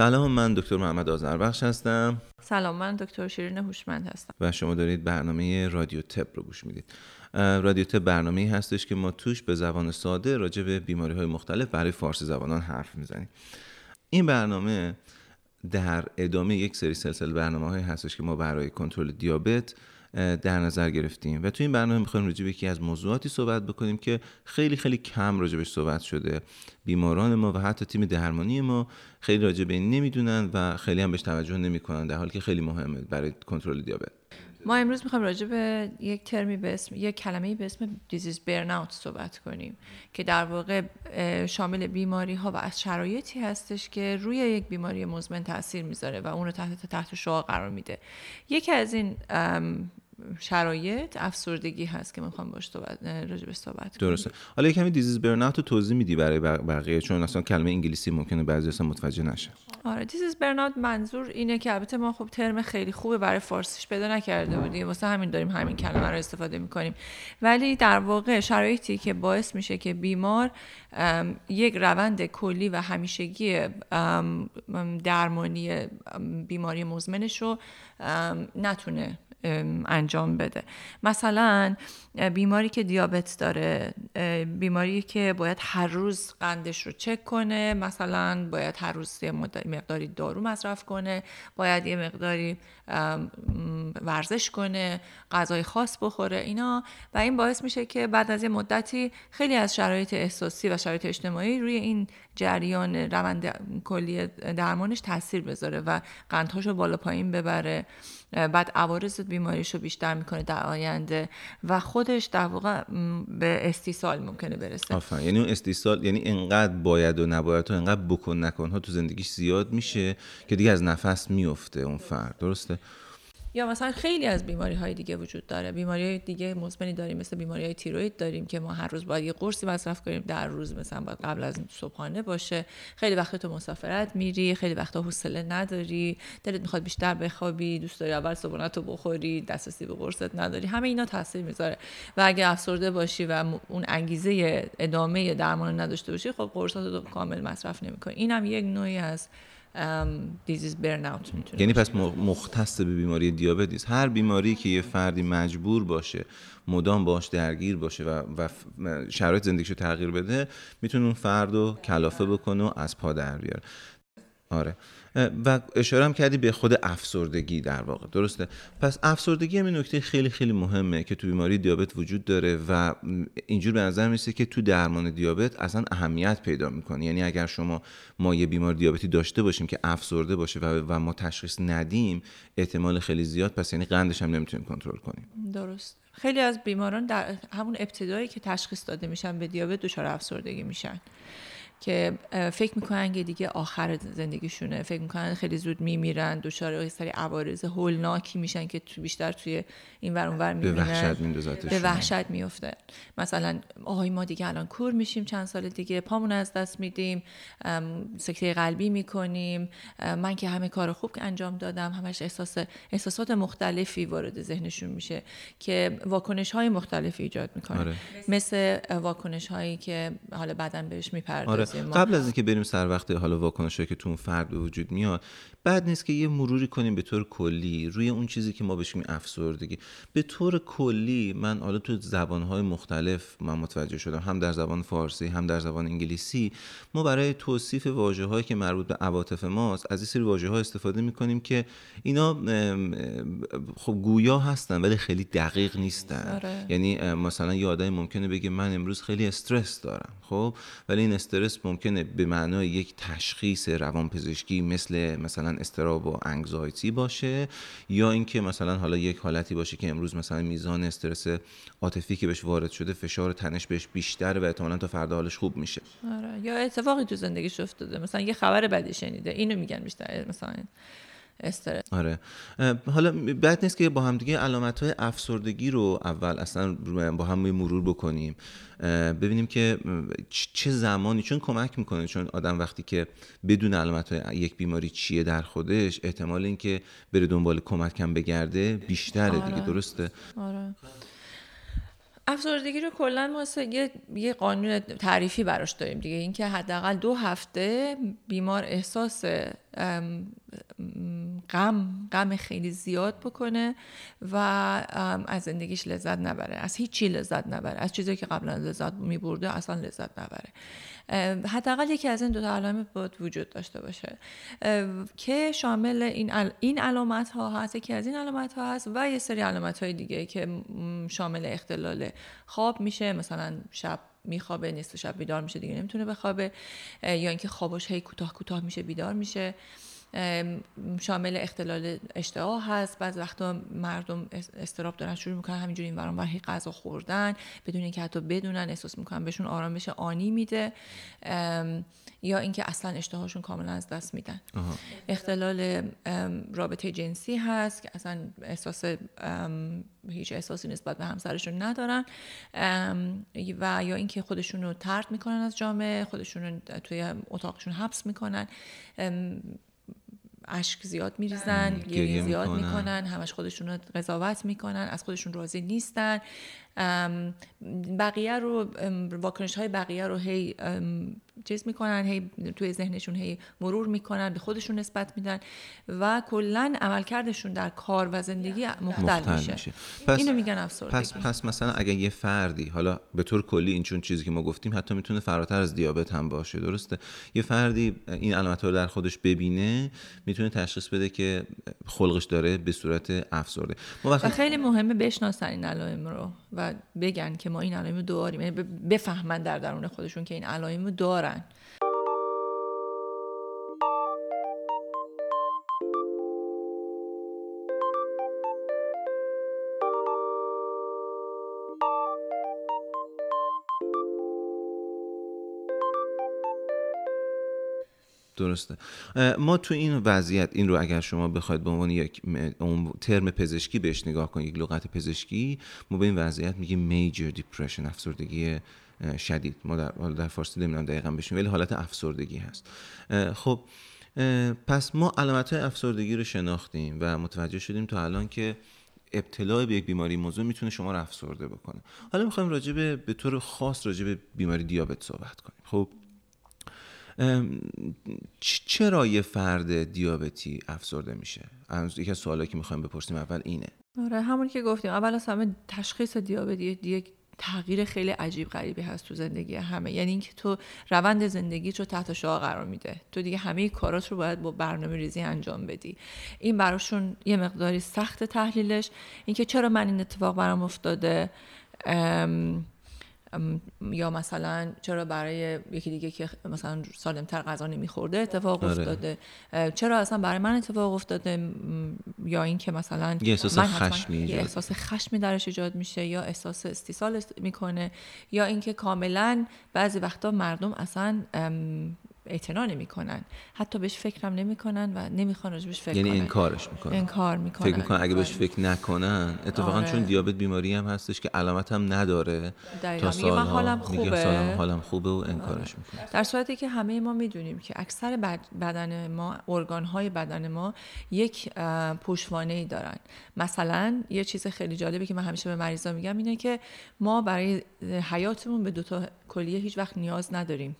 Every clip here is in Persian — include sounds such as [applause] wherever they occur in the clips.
سلام من دکتر محمد آذربخش هستم. سلام من دکتر شیرین هوشمند هستم. و شما دارید برنامه رادیو تپ رو گوش می‌دید. رادیو تپ برنامه هستش که ما توش به زبان ساده راجع به بیماری های مختلف برای فارسی زبانان حرف می‌زنیم. این برنامه در ادامه یک سری سلسله برنامه های هستش که ما برای کنترل دیابت در نظر گرفتیم. و توی این برنامه می‌خوایم راجع به یکی از موضوعاتی صحبت بکنیم که خیلی خیلی کم راجبش صحبت شده. بیماران ما و حتی تیم درمانی ما خیلی راجع به این نمی‌دونن و خیلی هم بهش توجه نمی‌کنن در حالی که خیلی مهمه برای کنترل دیابت. ما امروز می‌خوایم راجع به یک ترمی به اسم یک کلمه به اسم دیزیز برناوت صحبت کنیم که در واقع شامل بیماری ها و از شرایطی هستش که روی یک بیماری مزمن تاثیر می‌ذاره و اون رو تحت تحت شعاع قرار میده. یکی از این شرایط افسردگی هست که می‌خوام باش راجع صحبت کنم. درسته. حالا کمی دیزیز برناوت رو توضیح میدی برای بقیه؟ چون اصلا کلمه انگلیسی ممکنه بعضی اصلا متوجه نشه. آره دیزیز برناوت منظور اینه که البته ما خب ترم خیلی خوبه برای فارسیش پیدا نکرده بودیم. واسه همین داریم همین کلمه رو استفاده می‌کنیم. ولی در واقع شرایطی که باعث میشه که بیمار یک روند کلی و همیشگی درمانی بیماری مزمنش رو نتونه انجام بده. مثلا بیماری که دیابت داره بیماری که باید هر روز قندش رو چک کنه مثلا باید هر روز یه مقداری دارو مصرف کنه باید یه مقداری ورزش کنه غذای خاص بخوره اینا. و این باعث میشه که بعد از یه مدتی خیلی از شرایط احساسی و شرایط اجتماعی روی این جریان روند کلی درمانش تاثیر بذاره و قندهاشو بالا پایین ببره. بعد عوارض بیماریشو بیشتر می‌کنه در آینده و خودش در واقع به استیصال ممکنه برسه. آفرین. یعنی اون استیصال یعنی انقدر باید و نباید و انقدر بکن نکن ها تو زندگیش زیاد میشه که دیگه از نفس میفته اون فرد. درسته؟ یا مثلا خیلی از بیماری های دیگه وجود داره. بیماری های دیگه مزمنی داریم مثل بیماری های تیروید داریم که ما هر روز باید یه قرصی مصرف کنیم در روز مثلا باید قبل از صبحانه باشه. خیلی وقت تو مسافرت میری خیلی وقتا حوصله نداری دلت می‌خواد بیشتر بخوابی دوست داری اول صبحانه تو بخوری دسترسی به قرصت نداری. همه اینا تاثیر می‌ذاره. و اگه افسرده باشی و اون انگیزه ادامه درمان نداشته باشی خب قرصات رو کامل مصرف نمی‌کنی. اینم یک نوعی از دیزیز برناوت می‌تونه یعنی پس مختص به بیماری دیابت نیست هر بیماری که یه فردی مجبور باشه مدام باش درگیر باشه و, و شرایط زندگیشو تغییر بده می‌تونه اون فرد رو کلافه بکنه و از پا در بیاره. آره. و اشاره هم کردی به خود افسردگی در واقع. درسته. پس افسردگی هم نکته خیلی خیلی مهمه که تو بیماری دیابت وجود داره و اینجور به نظر میسه که تو درمان دیابت اصلا اهمیت پیدا می‌کنه. یعنی اگر شما ما یه بیمار دیابتی داشته باشیم که افسرده باشه و, و ما تشخیص ندیم احتمال خیلی زیاد پس یعنی قندش هم نمی‌تونیم کنترل کنیم. درست. خیلی از بیماران در همون ابتدایی که تشخیص داده میشن به دیابت دچار افسردگی میشن. که فکر می‌کنن که دیگه آخر زندگیشونه. فکر می‌کنن خیلی زود میمیرن دچار یه سری عوارض هولناکی میشن که تو بیشتر توی این ور اونور به وحشت به وحشت میفته مثلا آهای ما دیگه الان کور میشیم چند سال دیگه پامون از دست میدیم سکته قلبی می‌کنیم. من که همه کار خوب که انجام دادم همش احساس احساسات مختلفی وارد ذهنشون میشه که واکنش های مختلفی ایجاد می‌کنه. آره. مثل واکنش هایی که حالا بعدا بهش می‌پردازیم آره. قبل از اینکه بریم سر وقت حالا واکنشی که تو اون فرد به وجود میاد بعد نیست که یه مروری کنیم به طور کلی روی اون چیزی که ما بهش میگیم افسردگی. به طور کلی من حالا تو زبانهای مختلف من متوجه شدم هم در زبان فارسی هم در زبان انگلیسی ما برای توصیف واژه که مربوط به عواطف ماست از این سری واژه ها استفاده می‌کنیم که اینا خب گویا هستن ولی خیلی دقیق نیستن. آره. یعنی مثلا یه آدمی ممکنه بگه من امروز خیلی استرس دارم خب؟ ولی این استرس ممکنه به معنای یک تشخیص روانپزشکی مثل مثلا استراب و انگزایتی باشه یا اینکه مثلا حالا یک حالتی باشه که امروز مثلا میزان استرس عاطفی که بهش وارد شده فشار تنش بهش بیشتره و احتمالا تا فردا حالش خوب میشه آره. یا اتفاقی تو زندگیش افتاده مثلا یه خبر بدی شنیده اینو میگن بیشتر مثلا استرس. آره. حالا بد نیست که با هم دیگه علامت های افسردگی رو اول اصلا با هم مرور بکنیم. ببینیم که چه زمانی چون کمک می‌کنه چون آدم وقتی که بدون علامت های یک بیماری چیه در خودش احتمال اینکه بره دنبال کمک هم بگرده بیشتره آره. دیگه درسته؟ آره. افسردگی رو کلا ما یه،, یه قانون تعریفی براش داریم دیگه. اینکه حداقل دو هفته بیمار احساس غم غم خیلی زیاد بکنه و از زندگیش لذت نبره. از هیچی لذت نبره. از چیزی که قبلا لذت میبرده اصلا لذت نبره. حداقل یکی از این دو تا علائم باید وجود داشته باشه. که شامل این این علامت ها هست یکی از این علامت ها هست و یه سری علامت های دیگه که شامل اختلال خواب میشه. مثلا شب میخوابه نصف شب بیدار میشه دیگه نمی‌تونه بخوابه یا اینکه خوابش هی کوتاه کوتاه میشه بیدار میشه. شامل اختلال اشتها هست. بعض وقتا مردم استراب دارن شروع می‌کنن همینجوری این وران هی غذا خوردن بدون اینکه حتی بدونن احساس می‌کنن بهشون آرامش آنی میده. یا اینکه اصلا اشتهاشون کاملا از دست میدن. اختلال رابطه جنسی هست که اصلا احساس هیچ احساسی نسبت به همسرشون ندارن. و یا اینکه خودشون رو ترد می‌کنن از جامعه خودشون رو توی اتاقشون حبس می‌کنن. اشک زیاد میریزن گریه زیاد می‌کنن. همش خودشون رو قضاوت می‌کنن از خودشون راضی نیستن. بقیه رو واکنش های بقیه رو هی چیز می‌کنن هی توی ذهنشون هی مرور می‌کنن به خودشون نسبت میدن و کلا عملکردشون در کار و زندگی مختل, میشه, میشه. پس اینو میگن افسردگی. پس, پس مثلا اگه یه فردی حالا به طور کلی این چون چیزی که ما گفتیم حتی می‌تونه فراتر از دیابت هم باشه درسته؟ یه فردی این علامت رو در خودش ببینه می‌تونه تشخیص بده که خلقش داره به صورت افسرده. ما وقتی... و خیلی مهمه بشناسن این علائم رو و بگن که ما این علائم رو داریم. یعنی بفهمن در درون خودشون که این علائم رو دارن. درسته. ما تو این وضعیت این رو اگر شما بخواید به عنوان یک ترم پزشکی بهش نگاه کنید یک لغت پزشکی ما به این وضعیت میگیم میجر دیپرشن افسردگی شدید. ما در, در فارسی نمی‌دونم دقیقا بشیم ولی حالت افسردگی هست. خب پس ما علامت های افسردگی رو شناختیم و متوجه شدیم تا الان که ابتلا به یک بیماری موضوع می‌تونه شما رو افسرده بکنه. حالا می‌خوایم راجع به طور خاص راجع به بیماری دیابت صحبت کنیم. خب چرا یه فرد دیابتی افسرده میشه؟ یکی از سوالایی که می‌خوایم بپرسیم اول اینه. آره همون که گفتیم. اول از همه تشخیص دیابتی یک تغییر خیلی عجیب غریبی هست تو زندگی همه. یعنی اینکه تو روند زندگی رو تحت شعا قرار میده. تو دیگه همه کارات رو باید با برنامه ریزی انجام بدی. این براشون یه مقداری سخت تحلیلش. اینکه چرا من این اتفاق برام افتاده؟ یا مثلا چرا برای یکی دیگه که مثلا سالمتر غذا نمیخورده اتفاق آره. افتاده چرا اصلا برای من اتفاق افتاده یا اینکه مثلا یه احساس خشمی یه احساس خشمی درش ایجاد میشه یا احساس استیصال می‌کنه یا اینکه کاملا بعضی وقتا مردم اصلا اعتنا نمی‌کنن. حتی بهش فکرم نمی‌کنن و نمی‌خوان راجبش فکر یعنی انکارش می‌کنن. انکار می‌کنن. فکر می‌کنن اگه بهش فکر نکنن. اتفاقا آره. چون دیابت بیماری هم هستش که علامت هم نداره. تا سالها حالم خوبه. حالم خوبه و انکارش می‌کنن در صورتی که همه ما می‌دونیم که اکثر بدن ما ارگان های بدن ما یک پشوانه ای دارن. مثلا یه چیز خیلی جالبی که من همیشه به مریضا میگم اینه که ما برای حیاتمون به دو تا کلیه هیچ وقت نیاز نداریم.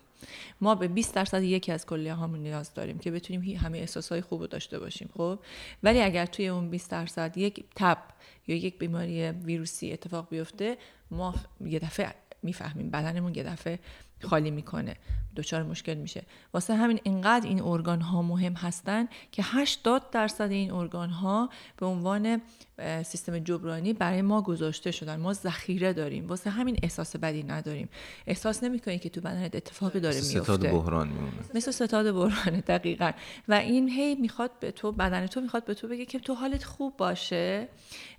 ما به 20 درصد یکی از کلیه هامون نیاز داریم که بتونیم همه احساسهای خوب رو داشته باشیم خب؟ ولی اگر توی اون 20 درصد یک تب یا یک بیماری ویروسی اتفاق بیفته ما یه دفعه می‌فهمیم بدنمون یه دفعه خالی می‌کنه دچار مشکل میشه. واسه همین اینقدر این ارگان ها مهم هستن که 80 درصد این ارگان ها به عنوان سیستم جبرانی برای ما گذاشته شدن. ما ذخیره داریم. واسه همین احساس بدی نداریم. احساس نمی‌کنی که تو بدنت اتفاقی داره میفته ستاد بحران میمونه. مثل ستاد بحران دقیقا. و این هی می‌خواد به تو بدن تو می‌خواد به تو بگه که تو حالت خوب باشه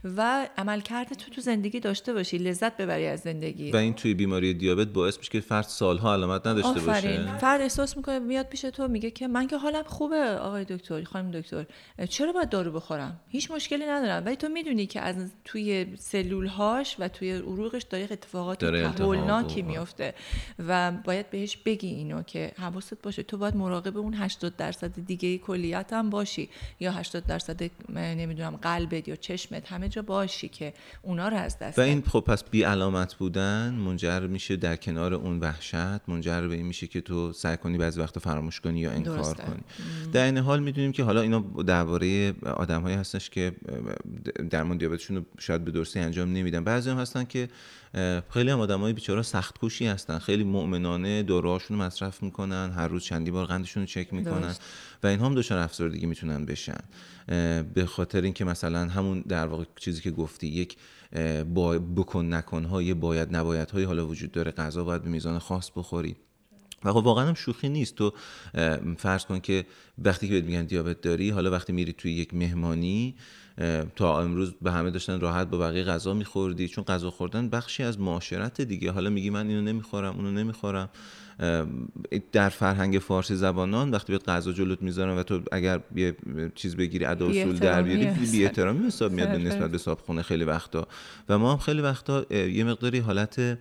و عملکرد تو تو زندگی داشته باشی. لذت ببری از زندگی. و این توی بیماری دیابت باعث میشه که فرد سالها علامت نداشته آفرین. باشه فرد احساس می‌کنه میاد پیش تو میگه که من که حالم خوبه آقای دکتر خانم دکتر. چرا باید دارو بخورم؟ هیچ مشکلی ندارم. ولی تو می‌دونی که از توی سلول هاش و توی عروقش داره اتفاقات تحولناکی میفته و باید بهش بگی اینو که حواست باشه. تو باید مراقب اون 80 درصد دیگه کلیت هم باشی یا 80 درصد نمی‌دونم قلبت یا چشمت همه جا باشی که اونا رو از دست و این خب پس بی علامت بودن منجر میشه در کنار اون وحشت منجر به این میشه که تو سعی کنی بعضی وقتا فراموش کنی یا انکار کنی. در این حال می‌دونیم که حالا اینا درباره آدمهایی هستش که درمان دیابتشون رو شاید به درستی انجام نمیدن. بعضی هم هستن که خیلی هم آدمای بیچاره سخت کوشی هستن. خیلی مؤمنانه داروهاشون رو مصرف می‌کنن هر روز چندی بار قندشون رو چک می‌کنن و اینها هم دچار افسردگی می‌تونن بشن. به خاطر اینکه مثلا همون در واقع چیزی که گفتی یک با بکن نکن های باید نباید های حالا وجود داره غذا باید به میزان خاص بخوری. و خب واقعا هم شوخی نیست. تو فرض کن که وقتی که بهت میگن دیابت داری حالا وقتی میری توی یک مهمانی تا امروز به همه داشتن راحت با بقیه غذا میخوردی. چون غذا خوردن بخشی از معاشرت دیگه. حالا میگی من اینو نمی‌خورم اونو نمی‌خورم. در فرهنگ فارسی زبانان وقتی بیاد غذا جلوت می‌ذارن و تو اگر یه چیز بگیری ادا اصول در بیاری بی احترامی حساب میاد نسبت به صابخونه خیلی وقتا. و ما هم خیلی وقتا یه مقداری حالت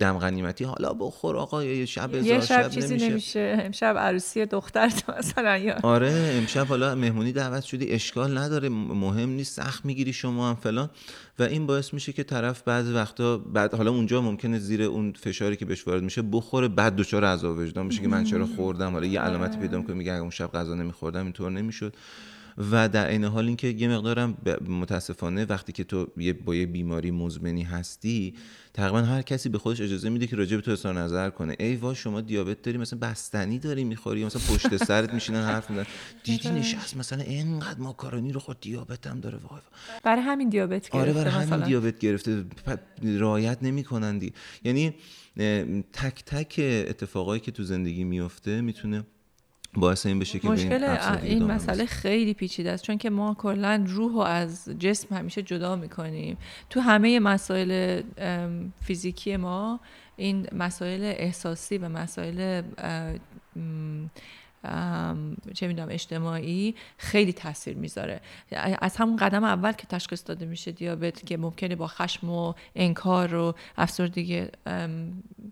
دم غنیمتی. حالا بخور آقا یه شب یه شب, چیزی نمیشه. امشب عروسی دختر مثلا یا آره امشب حالا مهمونی دعوت شدی اشکال نداره مهم نیست سخت می‌گیری شما هم فلان. و این باعث میشه که طرف بعضی وقتا بعد حالا اونجا ممکنه زیر اون فشاری که بهش وارد میشه بخوره بعد دچار عذاب وجدان میشه که من چرا خوردم. حالا یه علامتی پیدا می‌کنه میگه اون شب غذا نمیخوردم اینطور نمی‌شد. و در این حال اینکه یه مقدارم متاسفانه وقتی که تو با یه بیماری مزمنی هستی تقریبا هر کسی به خودش اجازه میده که راجع به تو اظهار نظر کنه. ای وا شما دیابت داری مثلا بستنی داری می‌خوری مثلا پشت سرت میشینن حرف می‌زنن. دیدی نشست مثلا اینقدر ماکارونی رو خود دیابت هم داره. وای برای همین دیابت گرفته آره برای همین دیابت گرفته. رعایت نمی‌کنن یعنی تک تک اتفاقایی که تو زندگی میفته می‌تونه باعث این بشه که مشکل این مسئله خیلی پیچیده است چون که ما کلا روح و از جسم همیشه جدا می‌کنیم. تو همه مسائل فیزیکی ما این مسائل احساسی و مسائل چه می‌دونم اجتماعی خیلی تاثیر می‌ذاره. از همون قدم اول که تشخیص داده میشه دیابت که ممکنه با خشم و انکار و افسردگی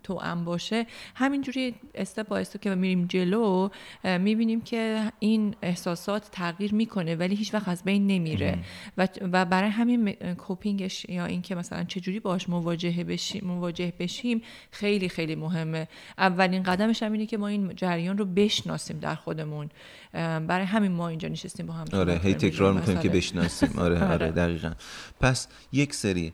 تو ام باشه همینجوری استپ با که میریم جلو می‌بینیم که این احساسات تغییر می‌کنه ولی هیچ وقت از بین نمیره. و, برای همین کوپینگش یا اینکه مثلا چجوری باش مواجهه بشیم مواجه بشیم خیلی خیلی مهمه. اولین قدمش هم اینه که ما این جریان رو بشناسیم. در خودمون. برای همین ما اینجا نشستیم با هم آره هی تکرار می‌کنیم که بشناسیم. آره [laughs] آره, آره. دقیقا. پس یک سری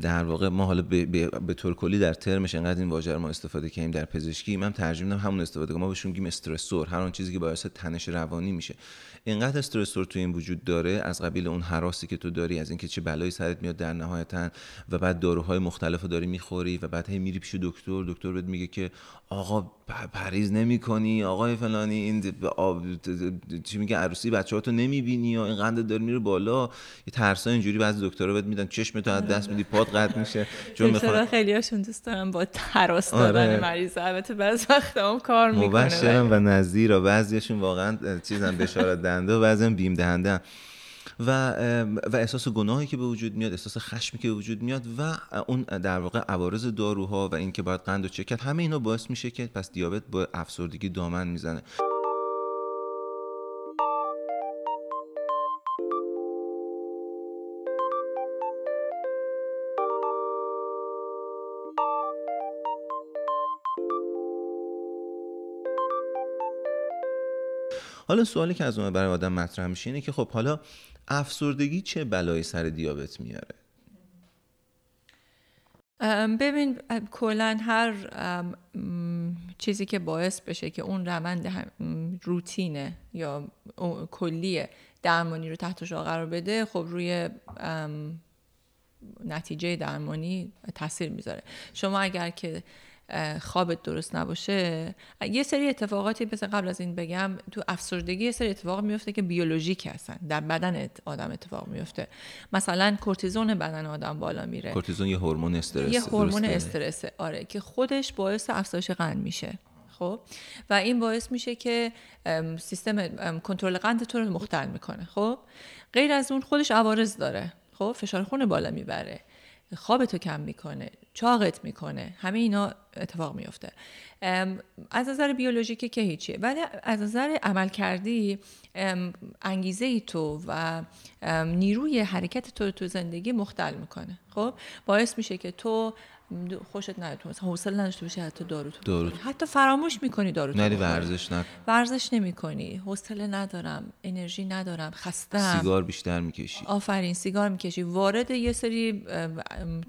در واقع ما حالا به, به, طور کلی در ترمش انقدر این واژه ما استفاده کردیم در پزشکی من ترجمه همون استفاده کنم ما بهشون میگیم استرسور هر اون چیزی که باعث تنش روانی میشه. اینقدر استرسور تو این وجود داره از قبیل اون حراسی که تو داری از اینکه چه بلایی سرت میاد در نهایتا و بعد داروهای مختلف رو داری می‌خوری و بعد هی میری پیش دکتر دکتر بهت میگه که آقا پریز نمی کنی آقای فلانی این چی میگه عروسی بچه ها تو نمی‌بینی و این قند داره میره بالا. یه ترسا اینجوری بعضی دکترها بهت میدن چشم تو از دست میدی پات قطع میشه. چون می‌خوان خیلی هاشون دوست دارن با تراس دادن آره. مریض البته بعضی وقت هم کار می‌کنه و نظیر و بعضیشون واقعا چیزن بشارت دهنده و بعضی بیم دهنده. و و احساس گناهی که به وجود میاد احساس خشمی که به وجود میاد و اون در واقع عوارض داروها و اینکه باید قند و چکت همه اینا باعث میشه که پس دیابت با افسردگی دامن می‌زنه. حالا سوالی که از اون برای آدم مطرح میشه اینه که خب حالا افسردگی چه بلایی سر دیابت میاره؟ ببین کلا هر چیزی که باعث بشه که اون روند روتینه یا کلیه درمانی رو تحت قرار بده خب روی نتیجه درمانی تاثیر می‌ذاره. شما اگر که خوابت درست نباشه. یه سری اتفاقاتی مثل قبل از این بگم تو افسردگی یه سری اتفاق میفته که بیولوژیک هستن. در بدن آدم اتفاق میفته. مثلا کورتیزون بدن آدم بالا میره. کورتیزون یه هورمون استرس یه هورمون استرس آره که خودش باعث افزایش قند میشه. خب؟ و این باعث میشه که سیستم کنترل قند تو رو مختل می‌کنه. خب؟ غیر از اون خودش عوارض داره. خب؟ فشار خون بالا می‌بره. خوابتو کم می‌کنه. چاقت می‌کنه. همه اینا اتفاق میفته از نظر بیولوژیکی که هیچیه. ولی از نظر عمل کردی انگیزه ای تو و نیروی حرکت تو تو زندگی مختل می‌کنه. خب؟ باعث میشه که تو خوشت نیاد تو مثلا حوصله نداشته باشی حتی دارو تو دارو. حتی فراموش می‌کنی دارو تو نری. ورزش نکن. ورزش نمی‌کنی. حوصله ندارم انرژی ندارم خستم سیگار بیشتر می‌کشی. آفرین سیگار می‌کشی. وارد یه سری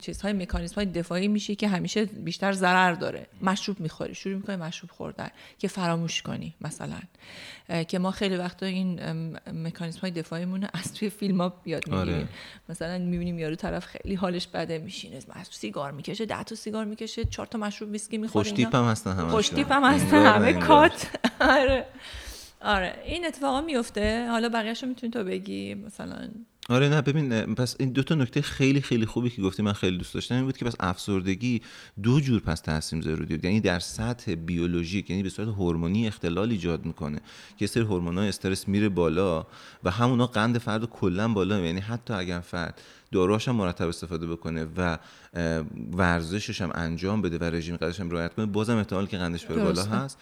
چیزهای مکانیزم های دفاعی میشی که همیشه بیشتر ضرر داره. مشروب می‌خوری. شروع می‌کنی مشروب خوردن که فراموش کنی مثلا. که ما خیلی وقتا این مکانیزم های دفاعیمون از توی فیلم ها یاد آره. می‌گیریم مثلا می‌بینیم یارو طرف خیلی حالش بده میشینه سیگار می‌کشه ده تا سیگار می‌کشه چهار تا مشروب ویسکی می‌خوره خوش تیپ هم هستن همه خوش تیپ هم هستن همه کات. [laughs] آره. آره. این اتفاقا میفته حالا بقیه‌شو می‌تونی تو بگی. مثلا آره نه ببین پس این دو تا نکته خیلی خیلی خوبی که گفتی من خیلی دوست داشتم این بود که پس افسردگی دو جور پس تقسیم ضروری بود یعنی در سطح بیولوژیک یعنی به صورت هورمونی اختلال ایجاد می‌کنه که سری هورمونای استرس میره بالا و همونا قند فرد رو کلا بالا یعنی حتی اگر فرد داروهاش هم مرتب استفاده بکنه و ورزشش هم انجام بده و رژیم غذایش هم رعایت کنه بازم احتمال که قندش بره بالا. هست.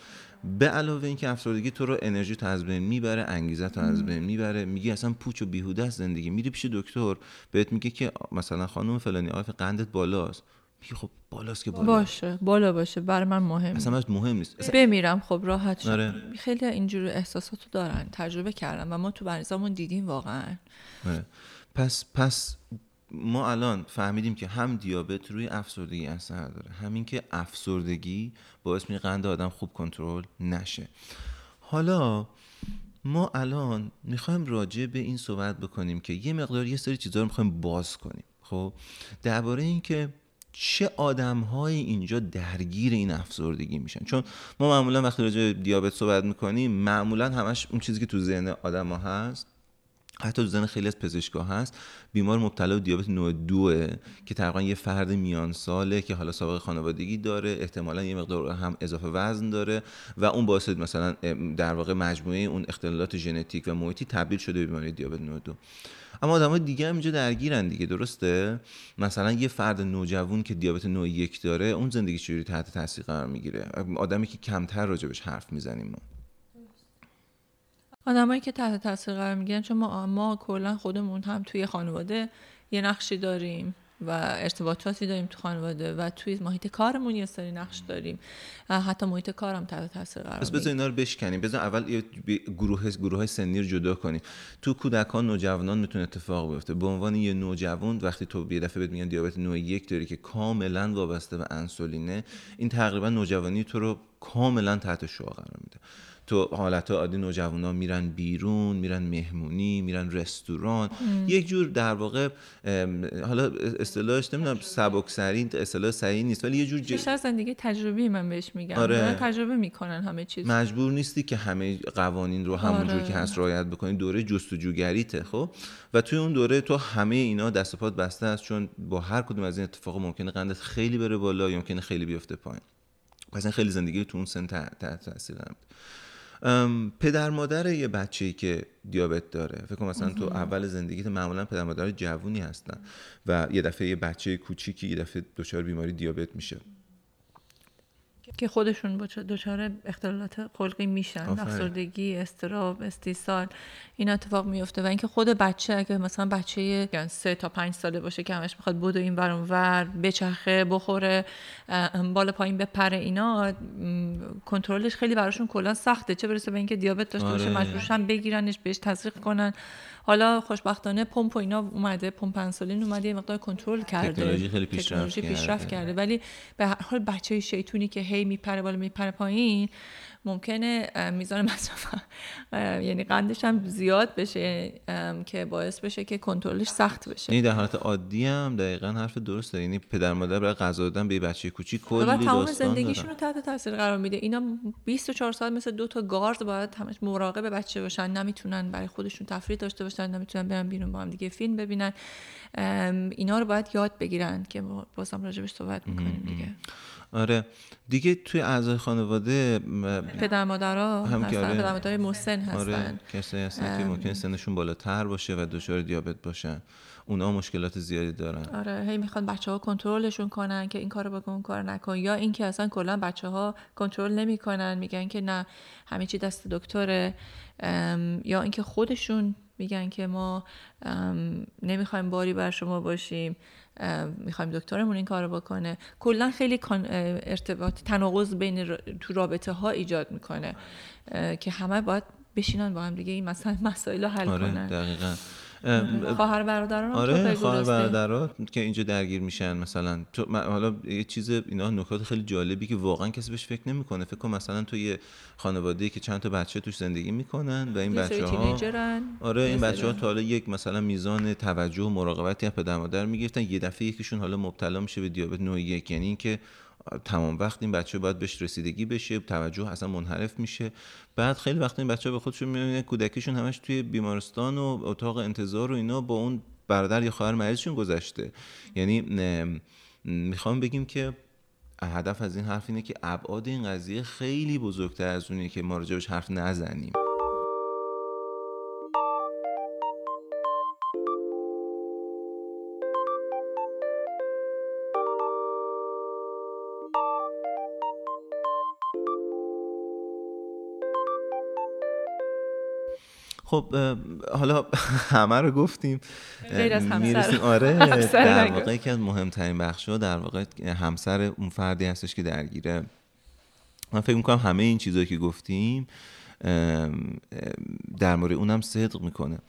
به علاوه اینکه افسردگی تو رو انرژی تو از بین می‌بره انگیزه تو از بین می‌بره میگی اصلا پوچ و بیهوده است زندگی. میری پیش دکتر بهت میگه که مثلا خانم فلانی آقای قندت بالاست. میگه خب بالاست که بالا. باشه بالا باشه برای من مهم اصلا مهم نیست. اصلا بمیرم خب راحت شد آره. خیلی اینجور احساساتو دارن تجربه کردم و ما تو بریزامون دیدیم واقعا. آره. پس پس ما الان فهمیدیم که هم دیابت روی افسردگی اثر داره همین که افسردگی باعث میشه قند آدم خوب کنترل نشه. حالا ما الان می‌خوایم راجع به این صحبت بکنیم که یه مقدار یه سری چیزا رو می‌خوایم باز کنیم خب؟ درباره اینکه چه آدمهایی اینجا درگیر این افسردگی میشن. چون ما معمولا وقتی راجع به دیابت صحبت می‌کنیم معمولا همش اون چیزی که تو ذهن آدم هست حتی تو ذهن خیلی از پزشکا هست بیمار مبتلا به دیابت نوع دوه که تقریبا یه فرد میان ساله که حالا سابقه خانوادگی داره احتمالا یه مقدار هم اضافه وزن داره و اون باعث مثلا در واقع مجموعه اون اختلالات ژنتیک و محیطی تبدیل شده به بیماری دیابت نوع دو. اما آدمای دیگه هم اینجا درگیرن دیگه درسته؟ مثلا یه فرد نوجوان که دیابت نوع یک داره اون زندگی چجوری تحت تاثیر قرار می‌گیره؟ آدمی که کمتر راجبش حرف می‌زنیم ما. آدمایی که تحت تاثیر قرار می‌گیرن چون ما ما کلا خودمون هم توی خانواده یه نقشی داریم و ارتباطاتی داریم تو خانواده و توی محیط کارمون یه سری نقش داریم. حتی محیط کارم تحت تاثیر قرار پس بذار اینا رو بشکنیم. بذار اول یه گروه گروه های سنی رو جدا کنیم. تو کودکان نوجوانان می‌تونه اتفاق بیفته. به عنوان یه نوجوان وقتی تو یه دفعه بهت میگن دیابت نوع یک داری که کاملا وابسته به انسولینه این تقریبا نوجوانی تو رو کاملا تحت شعاع قرار میده. تو حالت عادی نوجوانا میرن بیرون میرن مهمونی میرن رستوران. یک جور در واقع ام، حالا اصطلاحش نمی‌دونم سبکسری اصطلاح صحیح نیست ولی یه جور ج- بیشتر زندگی تجربی من بهش میگم. آره. تجربه می‌کنن همه چیز. مجبور نیستی که همه قوانین رو همونجور آره. که هست رعایت بکنی. دوره جستجوگریته خب؟ و توی اون دوره تو همه اینا دست و پات بسته است چون با هر کدوم از این اتفاق ممکنه قندت خیلی بره بالا یا ممکنه خیلی بیفته پایین. پس این خیلی زندگی تو اون سن تحت تاثیر. ام، پدر مادر یه بچه‌ای که دیابت داره. فکر کنم مثلا تو اول زندگیت معمولا پدر مادر جوونی هستن و یه دفعه یه بچه کوچیکی یه دفعه دچار بیماری دیابت میشه. که خودشون با- دچار اختلالات خلقی میشن. افسردگی استراب استیصال این اتفاق میفته و اینکه خود بچه اگه مثلا بچه یه سه تا پنج ساله باشه که همش می‌خواد بدو این ور ور بچخه بخوره بالا پایین بپره اینا کنترلش خیلی براشون کلا سخته چه برسه به اینکه دیابت داشته باشه آره. مجبورشن بگیرنش بهش تزریق کنن حالا خوشبختانه پمپ و اینا اومده پمپ انسولین اومده یه مقدار کنترل کرده تکنولوژی خیلی پیشرفت پیشرفت کرده. کرده ولی به هر حال بچه شیطونی که هی میپره بالا میپره پایین ممکنه میزان مصرف یعنی قندش هم زیاد بشه که باعث بشه که کنترلش سخت بشه. یعنی در حالت عادی هم دقیقا حرف درسته. یعنی پدر مادر برای غذا دادن به بچه کوچیک کلی و تمام داستان زندگیشون. رو تحت تاثیر قرار میده. اینا 24 ساعت مثل دو تا گارد باید همش مراقب بچه باشن. نمی‌تونن برای خودشون تفریح داشته باشن نمی‌تونن برن بیرون با هم دیگه فیلم ببینن. اینا رو باید یاد بگیرن که بازم راجبش صحبت می‌کنیم دیگه. آره. دیگه توی اعضای خانواده پدر مادرها هم آره. پدر مادرای مسن هستن. آره کسایی هستن که ممکنه سنشون بالاتر باشه و دچار دیابت باشن. اونا مشکلات زیادی دارن. آره هی می‌خوان بچه ها کنترلشون کنن که این کارو بکن اون کار نکن. یا اینکه اصلا کلا بچه ها کنترل نمی‌کنن میگن که نه همه چی دست دکتره. یا اینکه خودشون میگن که ما نمی‌خوایم باری بر شما باشیم. می‌خوایم دکترمون این کارو بکنه. کلا خیلی ارتباط تناقض بین تو رابطه ها ایجاد می‌کنه. که همه باید بشینن با هم دیگه این مثلا مسائل حل آره کنن. دقیقا. خواهر برادران آره خواهر برادران که اینجا درگیر میشن مثلا. تو حالا یه چیز اینا نکات خیلی جالبی که واقعا کسی بهش فکر نمی‌کنه. فکر کن مثلا تو یه خانواده که چند تا بچه توش زندگی می‌کنن و این بچه ها آره این بچه ها تا حالا یک مثلا میزان توجه و مراقبتی از پدر مادر می‌گرفتن. یه دفعه یکیشون حالا مبتلا میشه به دیابت نوع یک. یعنی اینکه تمام وقت این بچه باید بهش رسیدگی بشه توجه اصلا منحرف میشه. بعد خیلی وقت این بچه به خودشون می‌بینه کودکیشون همش توی بیمارستان و اتاق انتظار و اینا با اون برادر یا خواهر مریضشون گذشته. یعنی می‌خوام بگیم که هدف از این حرف اینه که ابعاد این قضیه خیلی بزرگتر از اونیه که ما راجبش حرف نزنیم. خب حالا [laughs] همه رو گفتیم غیر از همسر. آره [laughs] در واقع که از مهمترین بخش در واقع همسر اون فردی هستش که درگیره. من فکر می‌کنم همه این چیزهایی که گفتیم در مورد اونم صدق می‌کنه.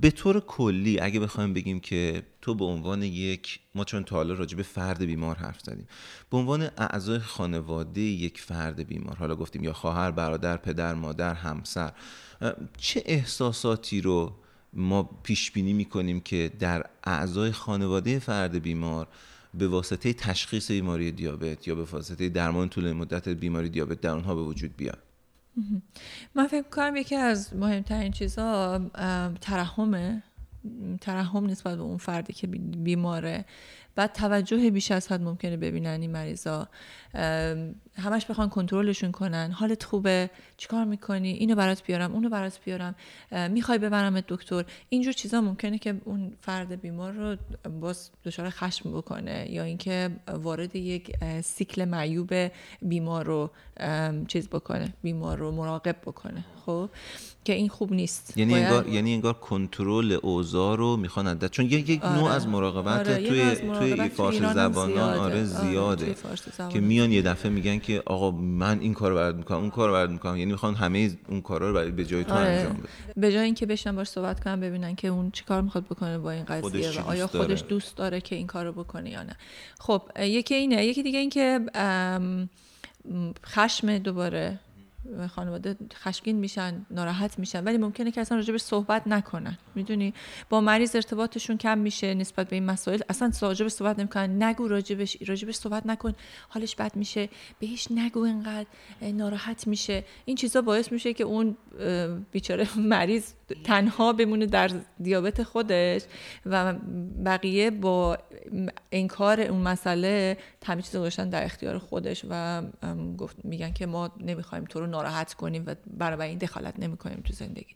به طور کلی اگه بخوایم بگیم که تو به عنوان یک ما چون تا حالا راجع به فرد بیمار حرف زدیم به عنوان اعضای خانواده یک فرد بیمار حالا گفتیم یا خواهر برادر پدر مادر همسر چه احساساتی رو ما پیش بینی می‌کنیم که در اعضای خانواده فرد بیمار به واسطه تشخیص بیماری دیابت یا به واسطه درمان طول مدت بیماری دیابت در اونها به وجود بیاد؟ من فکر کنم یکی از مهمترین چیزها ترحمه ترحم نسبت به اون فردی که بیماره. بعد توجه بیش از حد ممکنه ببینن این مریضا. همش بخوان کنترلشون کنن. حالت خوبه؟ چیکار می‌کنی؟ اینو برات بیارم اونو برات بیارم. می‌خوای ببرم دکتر. اینجور چیزا ممکنه که اون فرد بیمار رو باز دچار خشم بکنه یا اینکه وارد یک سیکل معیوب بیمار رو چیز بکنه بیمار رو مراقب بکنه. خب؟ که این خوب نیست. یعنی انگار یعنی انگار کنترل اوضاع رو می‌خوان چون یک یک نوع از مراقبت آره. توی توی فارسی زبانان آره زیاده, آره. که میان یه دفعه میگن که آقا من این کار برات می‌کنم اون کار برات می‌کنم. یعنی می‌خوان همه اون کارا رو برای به جای تو آره. انجام بده به جای اینکه بشن باش صحبت کنن ببینن که اون چیکار می‌خواد بکنه با این قضیه و آیا خودش دوست داره که این کارو بکنه یا نه. خب یکی اینه. یکی دیگه اینکه خشم دوباره خانواده خشمگین میشن ناراحت میشن ولی ممکنه که اصلا راجبش صحبت نکنن. می‌دونی؟ با مریض ارتباطشون کم میشه نسبت به این مسائل. اصلا راجبش صحبت نمی‌کنن. نگو راجبش راجبش صحبت نکن. حالش بد میشه. بهش نگو اینقدر ناراحت میشه. این چیزا باعث میشه که اون بیچاره مریض تنها بمونه در دیابت خودش و بقیه با انکار اون مسئله همه چیز گذاشتن در اختیار خودش و گفت میگن که ما نمی‌خوایم تو رو ناراحت کنیم و برای این دخالت نمی‌کنیم تو زندگی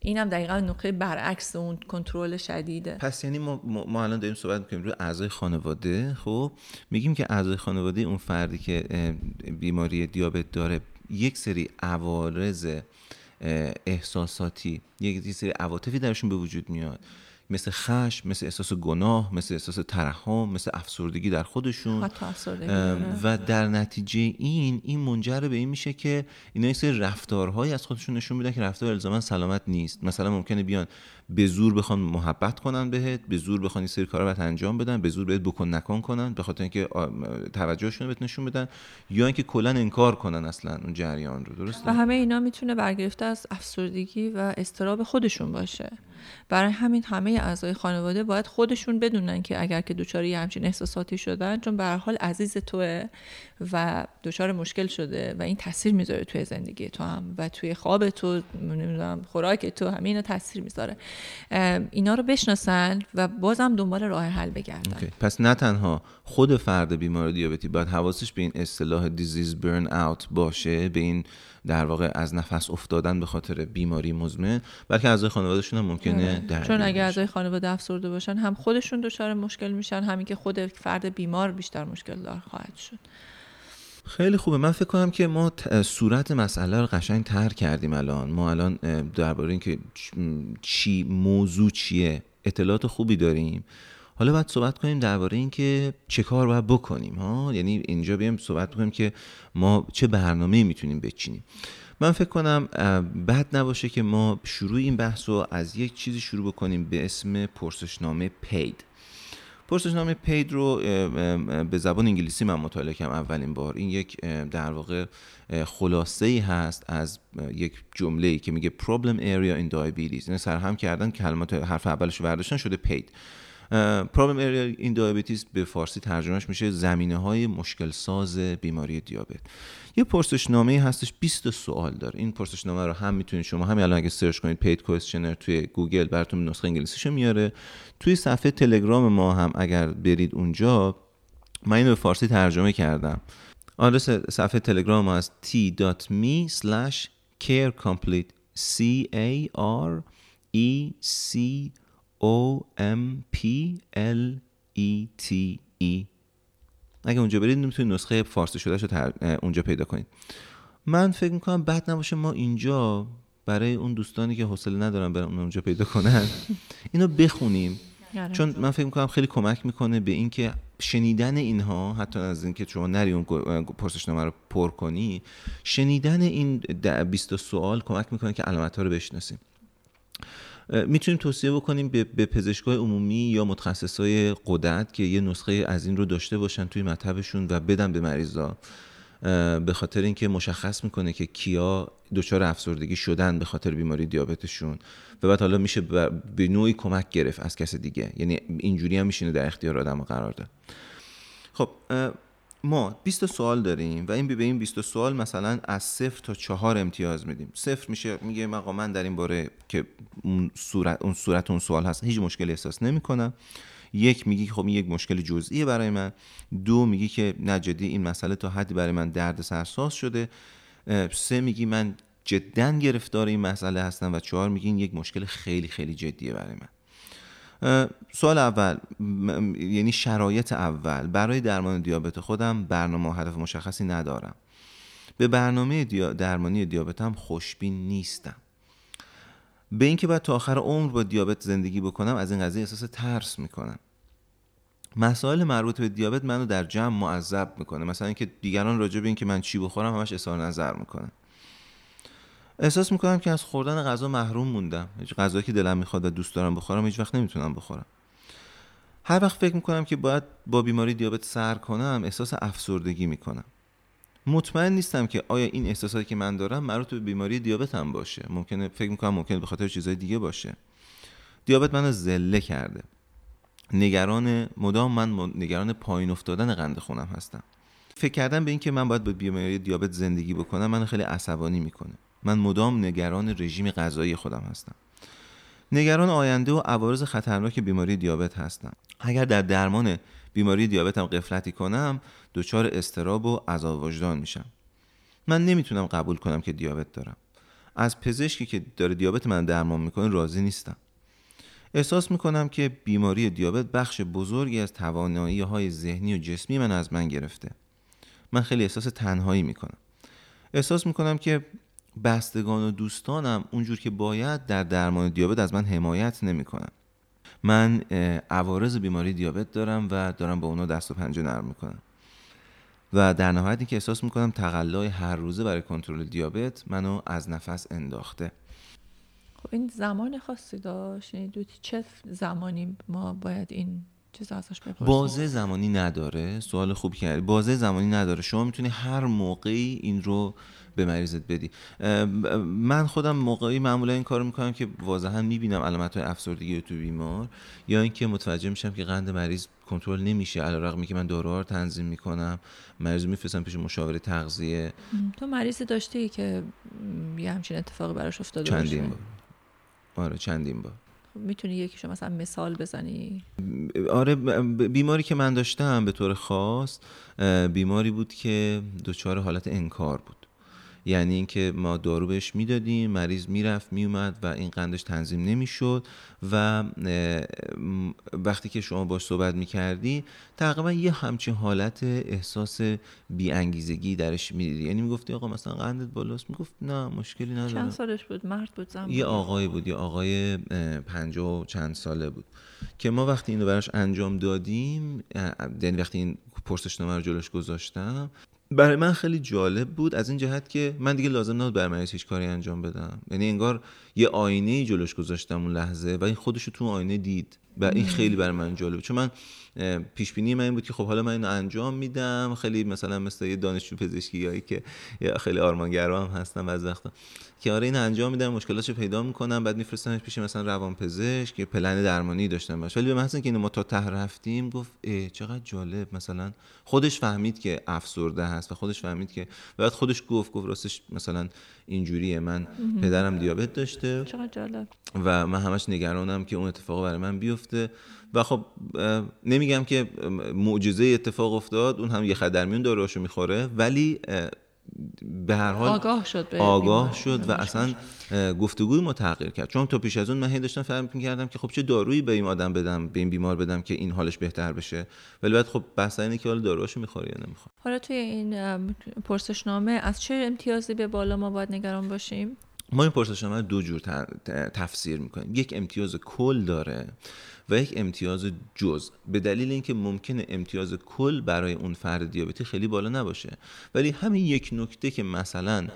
این هم دقیقا نقطه برعکس اون کنترل شدیده. پس یعنی ما, ما الان داریم صحبت می‌کنیم روی اعضای خانواده خب؟ میگیم که اعضای خانواده اون فردی که بیماری دیابت داره یک سری عوارض احساساتی. یک سری عواطفی درشون به وجود میاد. مثل خشم مثل احساس گناه مثل احساس ترحم مثل افسردگی در خودشون. آره. و در نتیجه این این منجر به این میشه که اینا یه سری رفتارهایی از خودشون نشون میدن که رفتار الزاما سلامت نیست. مثلا ممکنه بیان به زور بخوان محبت کنن بهت به زور بخوان این سری کارا برات انجام بدن به زور بهت بکن نکن کنن به خاطر اینکه توجهشون بهت نشون بدن یا اینکه کلا انکار کنن اصلا اون جریان رو درسته؟ و همه اینا می‌تونه برگرفته از افسردگی و استراب خودشون باشه. برای همین همه اعضای خانواده باید خودشون بدونن که اگر که دچار همچین احساساتی شدن چون به حال عزیز توه و دچار مشکل شده و این تاثیر می‌ذاره توی زندگی تو هم و توی خواب تو نمی‌دونم خوراک تو همه اینا تاثیر می‌ذاره. اینا رو بشناسن و بازم دنبال راه حل بگردن. پس نه تنها خود فرد بیمار دیابتی باید حواسش به این اصطلاح دیزیز برن اوت باشه به این در واقع از نفس افتادن به خاطر بیماری مزمن بلکه اعضای خانوادهشون هم ممکنه آره. چون اگه اعضای خانواده افسرده باشن هم خودشون دچار مشکل میشن همین که خود فرد بیمار بیشتر مشکل دار خواهد شد. خیلی خوبه. من فکر کنم که ما صورت مسئله رو قشنگ تر کردیم الان. ما الان درباره اینکه چی موضوع چیه اطلاعات خوبی داریم. حالا باید صحبت کنیم درباره اینکه چه کار باید بکنیم ها؟ یعنی اینجا بیایم صحبت کنیم که ما چه برنامه می‌تونیم بچینیم. من فکر کنم بد نباشه که ما شروع این بحث رو از یک چیزی شروع بکنیم به اسم پرسشنامه پید پرسشنامه پید رو به زبان انگلیسی من مطالعه کردم اولین بار. این یک در واقع خلاصه ای هست از یک جمله ای که میگه problem area in diabetes. یعنی سرهم کردن کلمات حرف اولش برداشته شده PAID. problem in diabetes به فارسی ترجمهش میشه زمینه های مشکل ساز بیماری دیابت. یه پرسشنامه هستش 20 سوال داره. این پرسشنامه رو هم می‌تونید شما همین الان اگه سرچ کنید PAID questionnaire توی گوگل براتون نسخه انگلیسیشو میاره. توی صفحه تلگرام ما هم اگر برید اونجا من اینو به فارسی ترجمه کردم. آدرس صفحه تلگرام ما از t.me slash carecomplete c a r e c o m p l e t e. اگه اونجا برید می‌تونید نسخه فارسی شده شو اونجا پیدا کنید. من فکر می‌کنم بد نباشه ما اینجا برای اون دوستانی که حوصله ندارن برن اونجا پیدا کنن اینو بخونیم. آره. چون من فکر می‌کنم خیلی کمک می‌کنه به اینکه شنیدن اینها حتی از اینکه شما نری اون پرسشنامه رو پر کنی شنیدن این 20 سوال کمک می‌کنه که علامت ها رو بشناسیم. می‌تونیم توصیه بکنیم به, به پزشکای عمومی یا متخصصای قدرت که یه نسخه از این رو داشته باشن توی مطبشون و بدن به مریضا. به خاطر اینکه مشخص می‌کنه که کیا دچار افسردگی شدن به خاطر بیماری دیابتشون و بعد حالا میشه به نوعی کمک گرفت از کس دیگه. یعنی اینجوری هم میشینه در اختیار آدم قرار داد. خب ما 20 سوال داریم و این به این 20 سوال مثلا از صفر تا چهار امتیاز میدیم. صفر میشه میگه آقا من در این باره که اون صورت اون صورت اون سوال هست هیچ مشکلی احساس نمی‌کنم. یک میگی خب این یک مشکل جزئیه برای من. دو میگی که نجدی این مسئله تا حدی برای من درد سرساز شده. سه میگی من جدا گرفتار این مسئله هستم و چهار میگی این یک مشکل خیلی خیلی جدیه برای من. سوال اول یعنی شرایط اول. برای درمان دیابت خودم برنامه هدف مشخصی ندارم. به برنامه درمانی دیابتم خوشبین نیستم. به اینکه باید تا آخر عمر با دیابت زندگی بکنم از این قضیه احساس ترس می‌کنم. مسائل مربوط به دیابت منو در جمع معذب می‌کنه. مثلا اینکه دیگران راجع به اینکه من چی بخورم همش اظهار نظر می‌کنه. احساس می‌کنم که از خوردن غذا محروم موندم. هیچ غذایی که دلم می‌خواد و دوست دارم بخورم هیچ وقت نمی‌تونم بخورم. هر وقت فکر می‌کنم که باید با بیماری دیابت سر کنم احساس افسردگی می‌کنم. مطمئن نیستم که آیا این احساساتی که من دارم مربوط به بیماری دیابت هم باشه. ممکنه فکر می‌کنم ممکنه به خاطر چیزهای دیگه باشه. دیابت منو زله کرده. نگران مدام من نگران پایین افتادن قند خونم هستم. فکر کردم به اینکه من باید با بیماری دیابت زندگی بکنم من خیلی عصبانی می‌کنه. من مدام نگران رژیم غذایی خودم هستم. نگران آینده و عوارض خطرناک بیماری دیابت هستم. اگر در درمان بیماری دیابتم قفلتی کنم دچار استراب و عذاب وجدان میشم. من نمی‌تونم قبول کنم که دیابت دارم. از پزشکی که داره دیابت من درمان می‌کنه راضی نیستم. احساس می‌کنم که بیماری دیابت بخش بزرگی از توانایی های ذهنی و جسمی من از من گرفته. من خیلی احساس تنهایی می‌کنم. احساس می‌کنم که بستگان و دوستانم اونجور که باید در درمان دیابت از من حمایت نمی‌کنن. من عوارض بیماری دیابت دارم و دارم با اونا دست و پنجه نرم می‌کنم. و در نهایت که احساس می‌کنم تقلای هر روزه برای کنترل دیابت منو از نفس انداخته. خب این زمان خاصی داشت؟ یعنی چه زمانی ما باید این چیز ازش بپرسیم؟ بازه زمانی نداره. سوال خوب کردی. بازه زمانی نداره. شما می‌تونی هر موقعی این رو به مریضت بدی. من خودم موقعی معمولا این کارو می‌کنم که واضحا می‌بینم علامت های افسردگی تو بیمار یا اینکه متوجه میشم که قند مریض کنترل نمیشه علیرغم که من داروها رو تنظیم می‌کنم مریض میفرستم پیش مشاور تغذیه. تو مریضی داشتی که یه همچین اتفاقی براش افتاده چندین بار. آره چندین بار. خب، می‌تونی یکیشو مثلا مثال بزنی؟ آره بیماری که من داشتم به طور خاص بیماری بود که دچار حالت انکار بود. یعنی اینکه ما دارو بهش می‌دادیم مریض می‌رفت میومد و این قندش تنظیم نمی‌شد و وقتی که شما باش صحبت می‌کردی تقریبا یه همچین حالت احساس بیانگیزگی درش می‌دیدی. یعنی می‌گفتی آقا مثلا قندت بالاست؟ می‌گفت نه مشکلی نداره چند سالش بود؟ مرد بود زن یه آقای بود یه آقای پنجاه و چند ساله بود. که ما وقتی اینو براش انجام دادیم یعنی وقتی این پرسشنامه رو جلوش گذاشتم برای من خیلی جالب بود از این جهت که من دیگه لازم نبود برای مریض هیچ کاری انجام بدم. یعنی انگار یه آینه جلوش گذاشتم اون لحظه و این خودش تو آینه دید و این خیلی برای من جالب چون من پیش بینی من این بود که خب حالا من اینو انجام میدم. خیلی مثلا مثل یه دانشجو پزشکی که یا خیلی آرمانگرا هم هستم از وقتا که آره این انجام میدم مشکلاتشو پیدا می‌کنم بعد میفرستمش پیش مثلا روانپزشک که پلن درمانی داشتم باشه ولی به محض اینکه اینو ما تا ته رفتیم گفت ای چقدر جالب. مثلا خودش فهمید که افسرده هست و خودش فهمید که بعد خودش گفت گفت راستش مثلا اینجوریه. من پدرم دیابت داشته چقدر جالب. و من همش نگرانم که اون اتفاق برای من بیفته. و خب نمیگم که معجزه اتفاق افتاد اون هم یه خدر میون داروهاشو می‌خوره ولی به هر حال آگاه شد به آگاه شد و اصلا گفتگوی ما تغییر کرد. چون تا پیش از اون من هی داشتم فهم کردم که خب چه دارویی به این آدم بدم به این بیمار بدم که این حالش بهتر بشه. ولی بعد خب بحث اینه که حالا داروهاشو می‌خوره یا نمی‌خوره. حالا توی این پرسشنامه از چه امتیازی به بالا ما باید نگران باشیم؟ ما این پرسشنامه دو جور تفسیر می‌کنیم. یک امتیاز کل داره و یک امتیاز جز. به دلیل اینکه ممکنه امتیاز کل برای اون فرد دیابتی خیلی بالا نباشه. ولی همین یک نکته که مثلا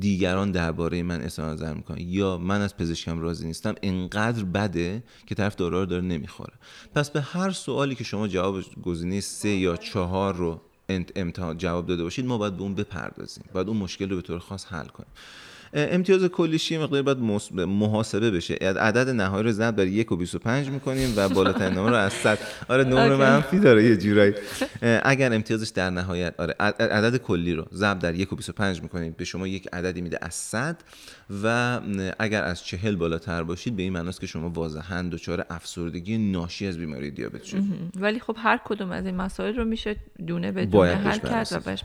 دیگران درباره من اظهار نظر می‌کنن یا من از پزشکم راضی نیستم انقدر بده که طرف دارو رو داره نمی‌خوره. پس به هر سوالی که شما جواب گزینه سه یا چهار رو امتحان جواب داده باشید ما باید به اون بپردازیم. باید اون مشکل رو به طور خاص حل کنیم. امتیاز کلیشی مقدار باید محاسبه بشه. عدد نهایی رو ضرب در 1 و 25 می‌کنیم و بالاترین نمره رو از 100 آره نمره منفی داره یه جورایی. اگر امتیازش در نهایت آره عدد کلی رو ضرب در 1 و 25 می‌کنیم به شما یک عددی میده از 100 و اگر از 40 بالاتر باشید به این معناست که شما واضحا دچار افسردگی ناشی از بیماری دیابت شدید. ولی خب هر کدوم از این مسائل رو میشه دونه به دونه حل کرد و بهش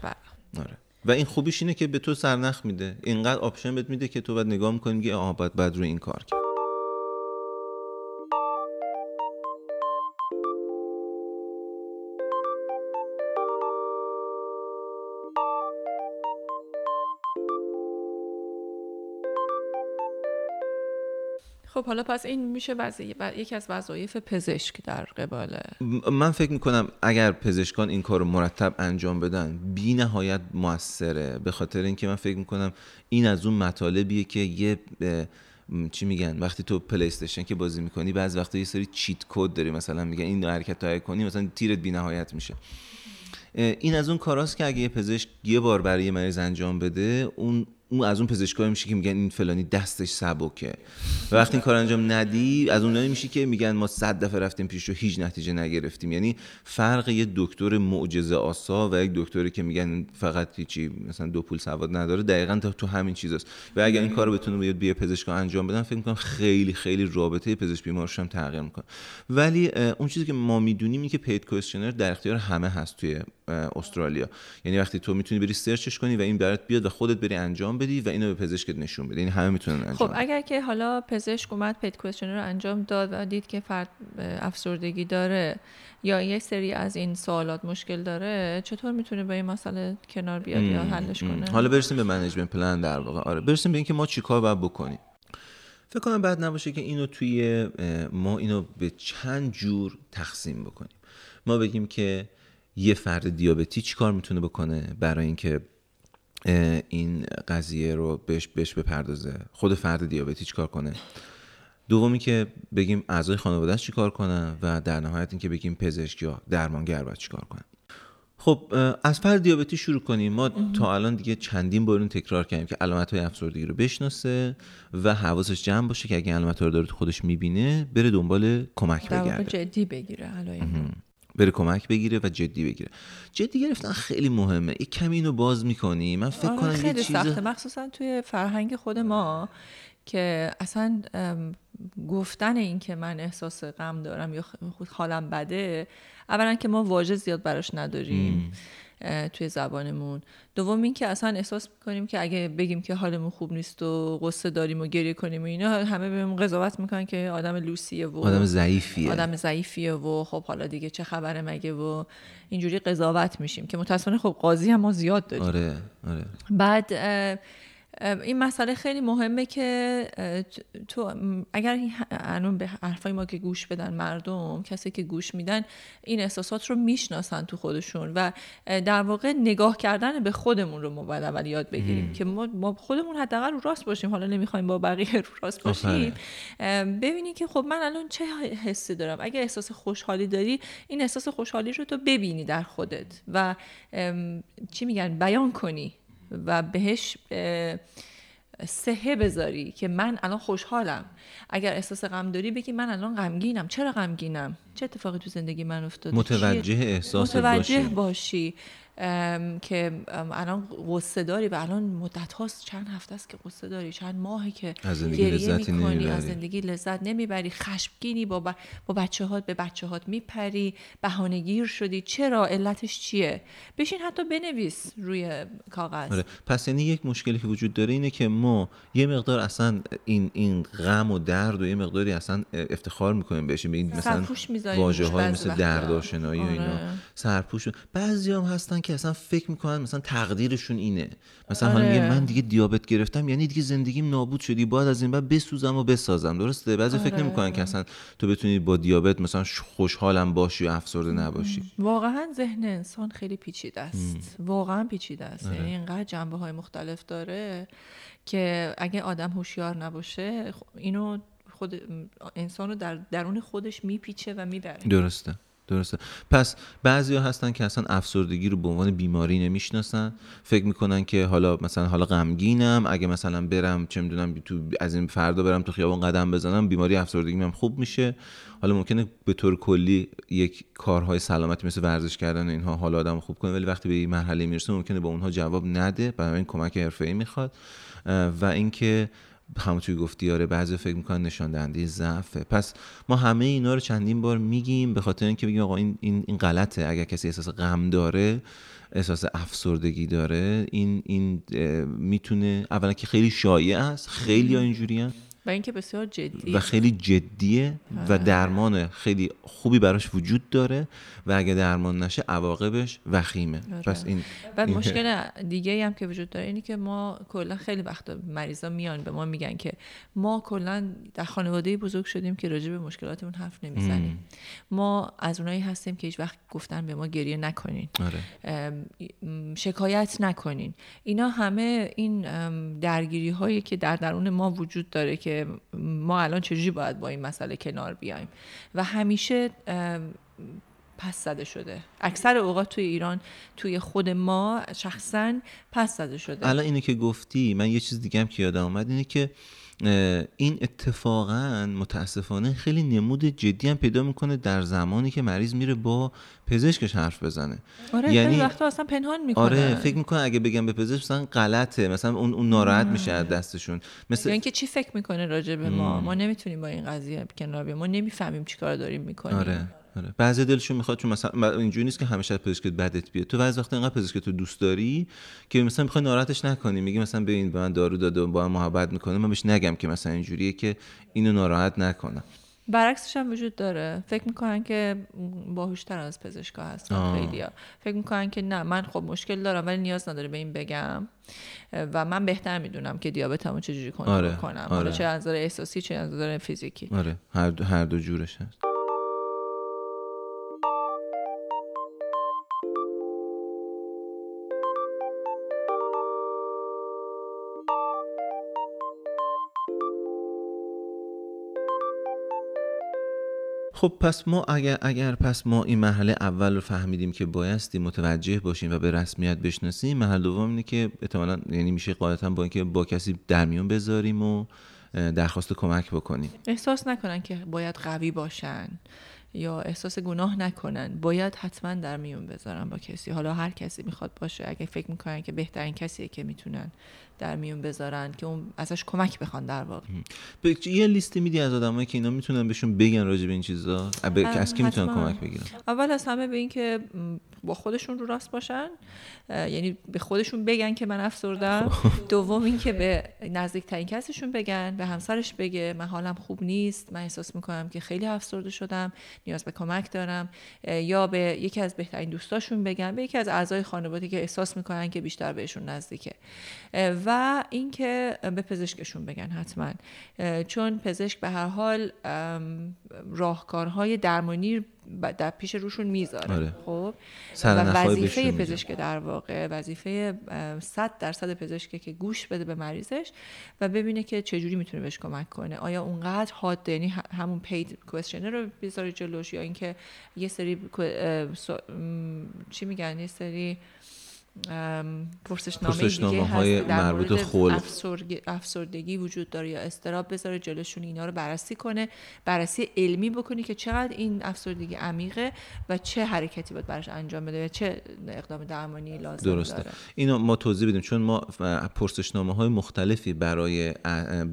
آره. و این خوبیش اینه که به تو سرنخ میده. اینقدر آپشن بهت میده که تو باید نگاه می‌کنی که آها باید بعد رو این کار کرد. خب حالا پس این میشه وظیفه یکی از وظایف پزشک در قبال. من فکر می‌کنم اگر پزشکان این کار رو مرتب انجام بدن بی نهایت موثره. به خاطر اینکه من فکر می‌کنم این از اون مطالبیه که یه چی میگن؟ وقتی تو پلی استیشن که بازی می‌کنی بعض وقتا یه سری cheat code داری. مثلا میگن این حرکت های کنی مثلا تیرت بی نهایت میشه این از اون کاراست که اگه یه پزشک یه بار برای مریض انجام بده اون اون از اون پزشکای میشه که میگن این فلانی دستش سبکه. و وقتی این کار انجام ندی از اونایی میشه که میگن ما صد دفعه رفتیم پیش رو هیچ نتیجه نگرفتیم. یعنی فرق یه دکتر معجزه آسا و یک دکتری که میگن فقط هیچی مثلا دو پول سواد نداره دقیقا تو همین چیزاست. و اگر این کارو بتونه بیاد بیا پزشکا انجام بدن فکر می‌کنم خیلی خیلی رابطه پزشک بیمارش هم تغییر می‌کنه. ولی اون چیزی که ما می‌دونیم اینه که پید کوئسشنر در اختیار همه هست توی استرالیا. یعنی وقتی تو می‌تونی بری سرچش کنی و این برات بیاد و خودت بری انجام بدی و اینو به پزشکت نشون بدی این همه می‌تونن انجام خب اگر که حالا پزشک اومد PAID questionnaire رو انجام داد و دید که فرد افسردگی داره یا یه سری از این سوالات مشکل داره چطور می‌تونه با این مسئله کنار بیاد یا حلش کنه؟ حالا برسیم به management plan در واقع. آره برسیم به اینکه ما چیکار باید بکنیم. فکر کنم بد نباشه که اینو توی ما اینو به چند جور تقسیم بکنیم. ما بگیم که یه فرد دیابتی چیکار می‌تونه بکنه برای اینکه این قضیه رو بهش بهش بپردازه. خود فرد دیابتی چیکار کنه. دومی که بگیم اعضای خانوادهش چیکار کنن و در نهایت اینکه بگیم پزشک یا درمانگر باید چیکار کنه خب از فرد دیابتی شروع کنیم. ما تا الان دیگه چندین بار تکرار کردیم که علامت های افسردگی رو بشناسه و حواسش جمع باشه که اگه علامت رو داره خودش می‌بینه بره دنبال کمک بگرده. جدی بگیره بره کمک بگیره و جدی بگیره. جدی گرفتن خیلی مهمه. یک کمی اینو باز می‌کنی. من فکر آره کنم خیلی یه چیز سخته. مخصوصا توی فرهنگ خود ما که اصلا گفتن این که من احساس غم دارم یا خود حالم بده اولا که ما واژه زیاد براش نداریم. توی زبانمون. دوم این که اصلا احساس می‌کنیم که اگه بگیم که حالمون خوب نیست و قصه داریم و گریه کنیم و اینا همه بهمون قضاوت می‌کنن که آدم لوسیه و آدم ضعیفیه. آدم ضعیفیه و خب حالا دیگه چه خبره مگه و اینجوری قضاوت میشیم که متاسفانه خب قاضی هم ما زیاد داریم. آره آره. بعد این مسئله خیلی مهمه که تو اگر الان به حرفای ما که گوش بدن مردم کسی که گوش میدن این احساسات رو می‌شناسن تو خودشون و در واقع نگاه کردن به خودمون رو ما باید اول یاد بگیریم که ما خودمون حداقل رو راست باشیم. حالا نمی‌خوایم با بقیه رو راست باشیم. ببینی که خب من الان چه حسی دارم؟ اگه احساس خوشحالی داری این احساس خوشحالی رو تو ببینی در خودت و چی میگن؟ بیان کنی. و بهش سهه بذاری که من الان خوشحالم. اگر احساس غم داری بگی من الان غمگینم. چرا غمگینم؟ چه اتفاقی تو زندگی من افتاده؟ متوجه احساس متوجه باشی, باشی. که الان قصه داری و الان مدت هاست چند هفته است که قصه داری چند ماهی که از زندگی لذتی نمی‌بری از زندگی لذت نمی‌بری خشمگینی با, با بچه هات به بچه هات میپری بهانه گیر شدی. چرا؟ علتش چیه؟ بشین حتی بنویس روی کاغذ. آره. پس یعنی یک مشکلی که وجود داره اینه که ما یه مقدار اصلا این این غم و درد و یه مقداری اصلا افتخار می‌کنیم بهش. این مثلا واژه های مثل دردآشنایی آره. و اینا. آره. سرپوش. بعضی هستن که اصلا فکر می‌کنن مثلا تقدیرشون اینه. مثلا آره. حالا من دیگه دیابت گرفتم یعنی دیگه زندگیم نابود شدی باید از این بعد بسوزم و بسازم. درسته؟ بعضی آره. فکر نمی‌کنن که اصلا تو بتونی با دیابت مثلا خوشحالم باشی و افسرده نباشی. واقعا ذهن انسان خیلی پیچیده است. واقعا پیچیده است. آره. یعنی اینقدر جنبه های مختلف داره که اگه آدم هوشیار نباشه اینو خود انسان رو در درون خودش میپیچه و می‌بره. درسته. درسته. پس بعضی ها هستن که اصلا افسردگی رو به عنوان بیماری نمی‌شناسن. فکر می‌کنن که حالا مثلا حالا غمگینم. اگه مثلا برم چه می‌دونم تو از این فردا برم تو خیابان قدم بزنم بیماری افسردگی هم خوب میشه. حالا ممکنه به طور کلی یک کارهای سلامتی مثل ورزش کردن اینها حالا آدم خوب کنه ولی وقتی به این مرحله می‌رسه ممکنه با اونها جواب نده. برای این کمک حرفه‌ای می‌خواد. و اینکه همونطوری گفتی آره بعضی فکر می‌کنن نشان دهنده ضعفه پس ما همه اینا رو چندین بار میگیم به خاطر اینکه بگیم آقا این این این غلطه. اگر کسی احساس غم داره احساس افسردگی داره این این می‌تونه اولا که خیلی شایع است خیلی ها اینجوری و اینکه بسیار جدی و خیلی جدیه و آره. درمان خیلی خوبی براش وجود داره و اگه درمان نشه عواقبش وخیمه آره. پس این بعد مشکل دیگه هم که وجود داره اینی که ما کلا خیلی وقتا مریضا میان به ما میگن که ما کلا در خانواده بزرگ شدیم که راجع به مشکلاتمون حرف نمی‌زنیم ما از اونایی هستیم که هیچ وقت گفتن به ما گریه نکنین آره. شکایت نکنین اینا همه این درگیری هایی که در درون ما وجود داره که ما الان چجوری باید با این مسئله کنار بیایم. و همیشه پس زده شده. اکثر اوقات توی ایران توی خود ما شخصا پس زده شده. الان اینه که گفتی من یه چیز دیگه هم که یادم آمد اینه که این اتفاقا متاسفانه خیلی نمود جدی هم پیدا می‌کنه در زمانی که مریض میره با پزشکش حرف بزنه. آره یعنی وقتا اصلا پنهان می‌کنه آره فکر می‌کنه اگه بگم به پزشک مثلا غلطه مثلا اون اون ناراحت میشه از دستشون. مثل یعنی که چی فکر می‌کنه راجع به ما؟ ما نمی‌تونیم با این قضیه کنار بیایم. ما نمی‌فهمیم چیکار داریم می‌کنیم. آره. آره. بعضی دلشون می‌خواد چون مثلا اینجوری نیست که همیشه پزشکت بدت بیاد. تو بعضی وقتا اینقدر پزشکت رو دوست داری که مثلا می‌خوای ناراحتش نکنی. میگی مثلا ببین به من دارو داده و با هم محبت می‌کنه. من بهش نگم که مثلا اینجوریه که اینو ناراحت نکنم برعکسش هم وجود داره. فکر می‌کنن که باهوشتر از پزشکا هستن خیلیا فکر می‌کنن که نه من خب مشکل دارم ولی نیاز نداره به این بگم و من بهتر می‌دونم که دیابتمو چجوری کنترل آره. کنم. آره. چه از نظر احساسی چه از نظر فیزیکی. آره. هر دو, هر دو جورش هست. خب پس ما اگر اگر پس ما این مرحله اول رو فهمیدیم که بایستی متوجه باشیم و به رسمیت بشناسیم مرحله دوم اینه که احتمالاً یعنی میشه قاعدتا با اینکه با کسی در میون بذاریم و درخواست کمک بکنیم. احساس نکنن که باید قوی باشن یا احساس گناه نکنن. باید حتما در میون بذارن با کسی. حالا هر کسی می‌خواد باشه. اگه فکر می‌کنن که بهترین کسیه که می‌تونن در میون بذارن که اون ازش کمک بخوان در واقع. یه لیستی میدی از آدمایی که اینا می‌تونن بهشون بگن راجع به این چیزا؟ از کی می‌تونن کمک بگیرن؟ اول از همه به این که با خودشون رو راست باشن یعنی به خودشون بگن که من افسردم. [laughs] دوم این که به نزدیکترین کسشون بگن به همسرش بگه من حالم خوب نیست من احساس می‌کنم که خیلی افسرده شدم نیاز به کمک دارم. یا به یکی از بهترین دوستاشون بگن به یکی از اعضای خانواده که احساس می‌کنن که بیشتر بهشون نزدیکه. و اینکه به پزشکشون بگن حتما. چون پزشک به هر حال راهکارهای درمانی در پیش روشون می‌ذاره. آره. خب؟ و وظیفه پزشک در واقع وظیفه 100 درصد پزشکه که گوش بده به مریضش و ببینه که چجوری می‌تونه بهش کمک کنه. آیا اونقدر حاد یعنی همون پید کوشنر رو بذاره جلوش یا اینکه یه سری چی میگن؟ یه سری پرسشنامه های مربوط خلق افسردگی وجود داره یا استراب بذاره جلوشون اینا رو بررسی کنه بررسی علمی بکنی که چقدر این افسردگی عمیقه و چه حرکتی باید براش انجام بده و چه اقدام درمانی لازم درسته. داره. اینو ما توضیح بدیم چون ما پرسشنامه های مختلفی برای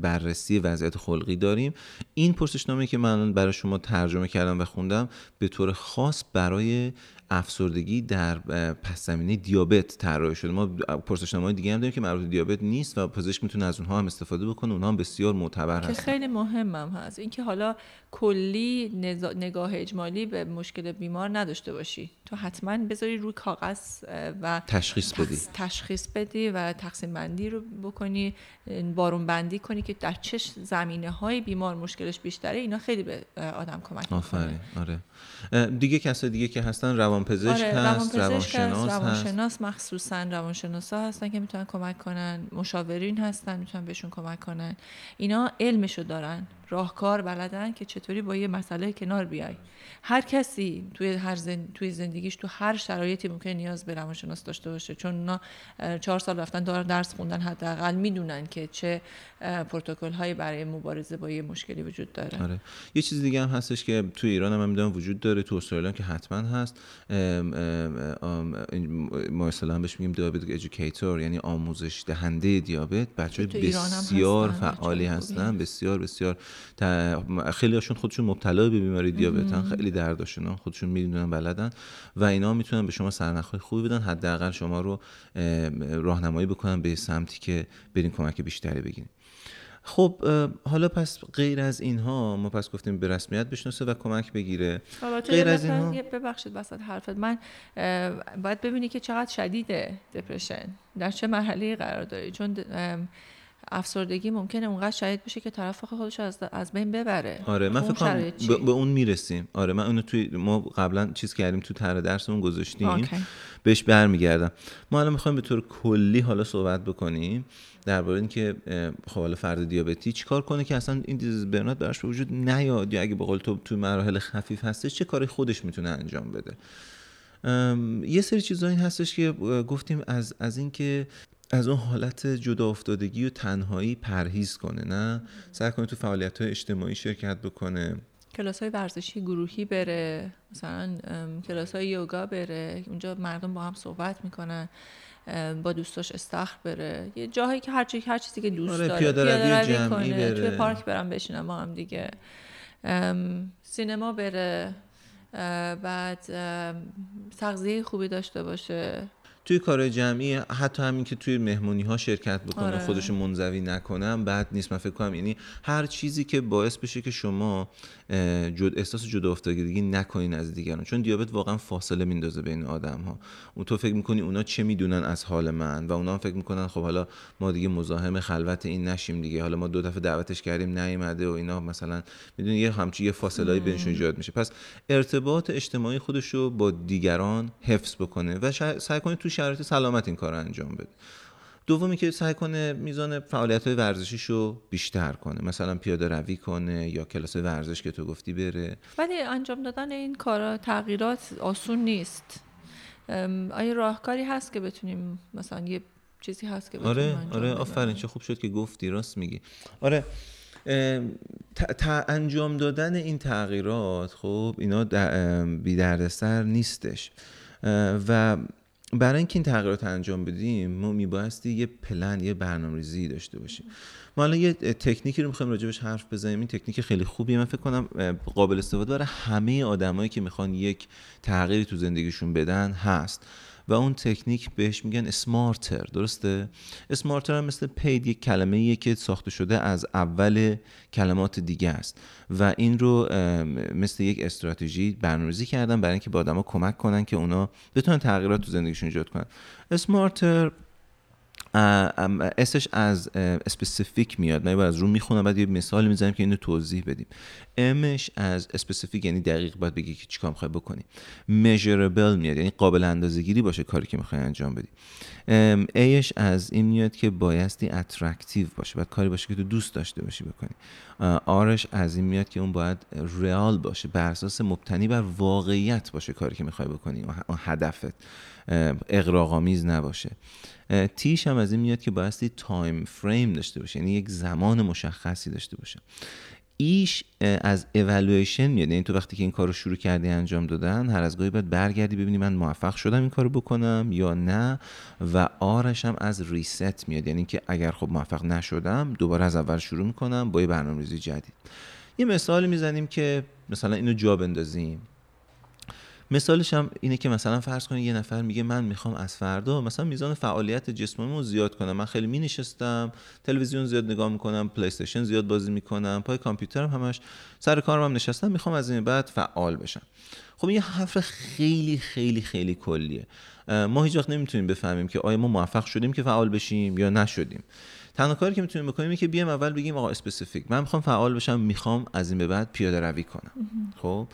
بررسی وضعیت خلقی داریم. این پرسشنامه که من برای شما ترجمه کردم و خوندم به طور خاص برای افسردگی در پس زمینه دیابت طراحی شده. ما پرسشنامه دیگه هم داریم که مربوط دیابت نیست و پزشک می‌تونه از اونها هم استفاده بکنه. اونها هم بسیار معتبر هست که خیلی مهم هم هست. اینکه حالا کلی نگاه اجمالی به مشکل بیمار نداشته باشی. تو حتما بذاری روی کاغذ و تشخیص بدی. تشخیص بدی و تقسیم بندی رو بکنی بارون بندی کنی که در چه زمینه های بیمار مشکلش بیشتره. اینا خیلی به آدم کمک می‌کنه. آره. دیگه کسای دیگه که هستن روانپزشک آره، هست روانشناس روانشناس مخصوصا روانشناسا هستن که می‌تونن کمک کنن. مشاورین هستن می‌تونن بهشون کمک کنن. اینا علمشو دارن. راهکار بلدن که چطوری با یه مسئله کنار بیای. هر کسی توی هر زن... توی زندگیش تو هر شرایطی ممکن نیاز به روانشناس داشته باشه. چون اونا چهار سال رفتن دارن درس خوندن حداقل می‌دونن که چه پروتکل هایی برای مبارزه با یه مشکلی وجود داره. آره. یه چیز دیگه هم هستش که توی ایران هم می‌دونم وجود داره تو استرالیا که حتما هست. ما اصلا بهش میگیم دیابت ادویکیتور یعنی آموزش دهنده دیابت. بچه بسیار فعالی هستن بسیار بسیار خیلی هاشون خودشون مبتلا به بیماری دیابتن خیلی درداشون خودشون می‌دونن بلدن. و اینا می‌تونن به شما سرنخهای خوبی بدن حداقل شما رو راهنمایی بکنن به سمتی که برین کمک بیشتری بگیرین. خب حالا پس غیر از اینها ما پس گفتیم به رسمیت بشناسه و کمک بگیره. غیر از اینها؟ ببخشید وسط حرفت. من باید ببینی که چقدر شدیده دپرشن در چه مرحله قرار داری؟ چون افسردگی ممکنه اونقدر شدید بشه که طرف خودش از از بین ببره. آره من فکر کنم به اون می‌رسیم. آره من اونو توی ما قبلا چیز کردیم تو طرح درسمون گذاشتیم. آکی. بهش برمیگردم. ما الان می‌خوایم به طور کلی حالا صحبت بکنیم. درباره اینکه خب حالا فرد دیابتی چیکار کنه که اصلا این دیزیز برنات براش وجود نیاد یا اگه به قول تو تو مراحل خفیف هستش چه کاری خودش می‌تونه انجام بده؟ یه سری چیزایی هستش که گفتیم از از اینکه از اون حالت جدا افتادگی و تنهایی پرهیز کنه نه؟ سعی کنه تو فعالیت های اجتماعی شرکت بکنه. کلاس های ورزشی گروهی بره مثلا کلاس های یوگا بره اونجا مردم با هم صحبت می‌کنن. با دوستاش استخر بره. یه جاهایی که هر, هر چیزی که دوست آره، داره. پیاده روی کنه بره. توی پارک برم بشینم با هم دیگه. سینما بره. بعد تغذیه خوبی داشته باشه. توی کار جمعی حتی همین که توی مهمونی ها شرکت بکنه آره. خودش منزوی نکنم بعد نیست. من فکر کنم یعنی هر چیزی که باعث بشه که شما جد احساس جدا افتادگی نکنین از دیگران. چون دیابت واقعا فاصله میندازه بین آدم ها اون تو فکر می‌کنی اونا چه می‌دونن از حال من؟ و اونا هم فکر می‌کنن خب حالا ما دیگه مزاحم خلوت این نشیم دیگه. حالا ما دو دفعه دعوتش کردیم نیومده و اینا مثلا می‌دونی یه همچی یه فاصله بینشون ایجاد میشه. پس ارتباط اجتماعی خودش رو با دیگران حفظ بکنه و سعی کنه تو شرایط سلامت این کار انجام بده. دومی که سعی کنه میزان فعالیت های ورزشیش رو بیشتر کنه. مثلا پیاده روی کنه یا کلاس ورزش که تو گفتی بره. ولی انجام دادن این کارا تغییرات آسون نیست. آیا راهکاری هست که بتونیم مثلا یه چیزی هست که آره آره آفرین چه خوب شد که گفتی راست میگی. آره انجام دادن این تغییرات خب اینا بی دردسر نیستش. و برای اینکه این تغییرات انجام بدیم ما میبایستی یه پلن یه برنامه‌ریزی داشته باشیم. ما الان یه تکنیکی رو می‌خوایم راجبش حرف بزنیم. این تکنیک خیلی خوبیه. من فکر کنم قابل استفاده برای همه آدمایی که می‌خوان یک تغییری تو زندگیشون بدن هست. و اون تکنیک بهش میگن اسمارتر درسته؟ اسمارتر هم مثل پید یک کلمه ایه که ساخته شده از اول کلمات دیگه است. و این رو مثل یک استراتژی برنامه‌ریزی کردن برای اینکه به آدما کمک کنن که اونا بتونن تغییرات تو زندگیشون ایجاد کنن. SMARTER S ش از specific میاد. من از رو می‌خونم بعد یه مثال می‌زنم که اینو توضیح بدیم. M ش از specific یعنی دقیق باید بگی که چیکار می‌خوای بکنی. measurable میاد یعنی قابل اندازه گیری باشه کاری که می‌خوای انجام بدی. A ش از این میاد که بایستی attractive باشه. باید کاری باشه که تو دوست داشته باشی بکنی. R ش از این میاد که اون باید real باشه بر اساس مبتنی بر واقعیت باشه کاری که می‌خوای بکنی. اون هدفت. اغراق‌آمیز نباشه. T ش هم از این میاد که بایستی time frame داشته باشه یعنی یک زمان مشخصی داشته باشه. ایش از اولویشن میاد یعنی تو وقتی که این کار رو شروع کردی انجام دادن هر از گاهی باید برگردی ببینی من موفق شدم این کارو بکنم یا نه. و R ش هم از reset میاد یعنی که اگر خب موفق نشدم دوباره از اول شروع می‌کنم با یه برنامه‌ریزی جدید. یه مثال می‌زنیم که مثلا اینو جا بندازیم. مثالش هم اینه که مثلا فرض کنید یه نفر میگه من می‌خوام از فردا مثلا میزان فعالیت جسمانیمو زیاد کنم. من خیلی می نشستم تلویزیون زیاد نگاه می‌کنم پلی استیشن زیاد بازی می‌کنم پای کامپیوترم همش سر کارم هم نشستم می‌خوام از این بعد فعال بشم. خب یه حرف خیلی خیلی خیلی کلیه. ما هیچ وقت نمی‌تونیم بفهمیم که آیا ما موفق شدیم که فعال بشیم یا نشدیم. تنها کاری که می‌تونیم بکنیم که بیام اول بگیم آقا specific من می‌خوام فعال بشم می‌خوام از این به بعد پیاده روی کنم خب؟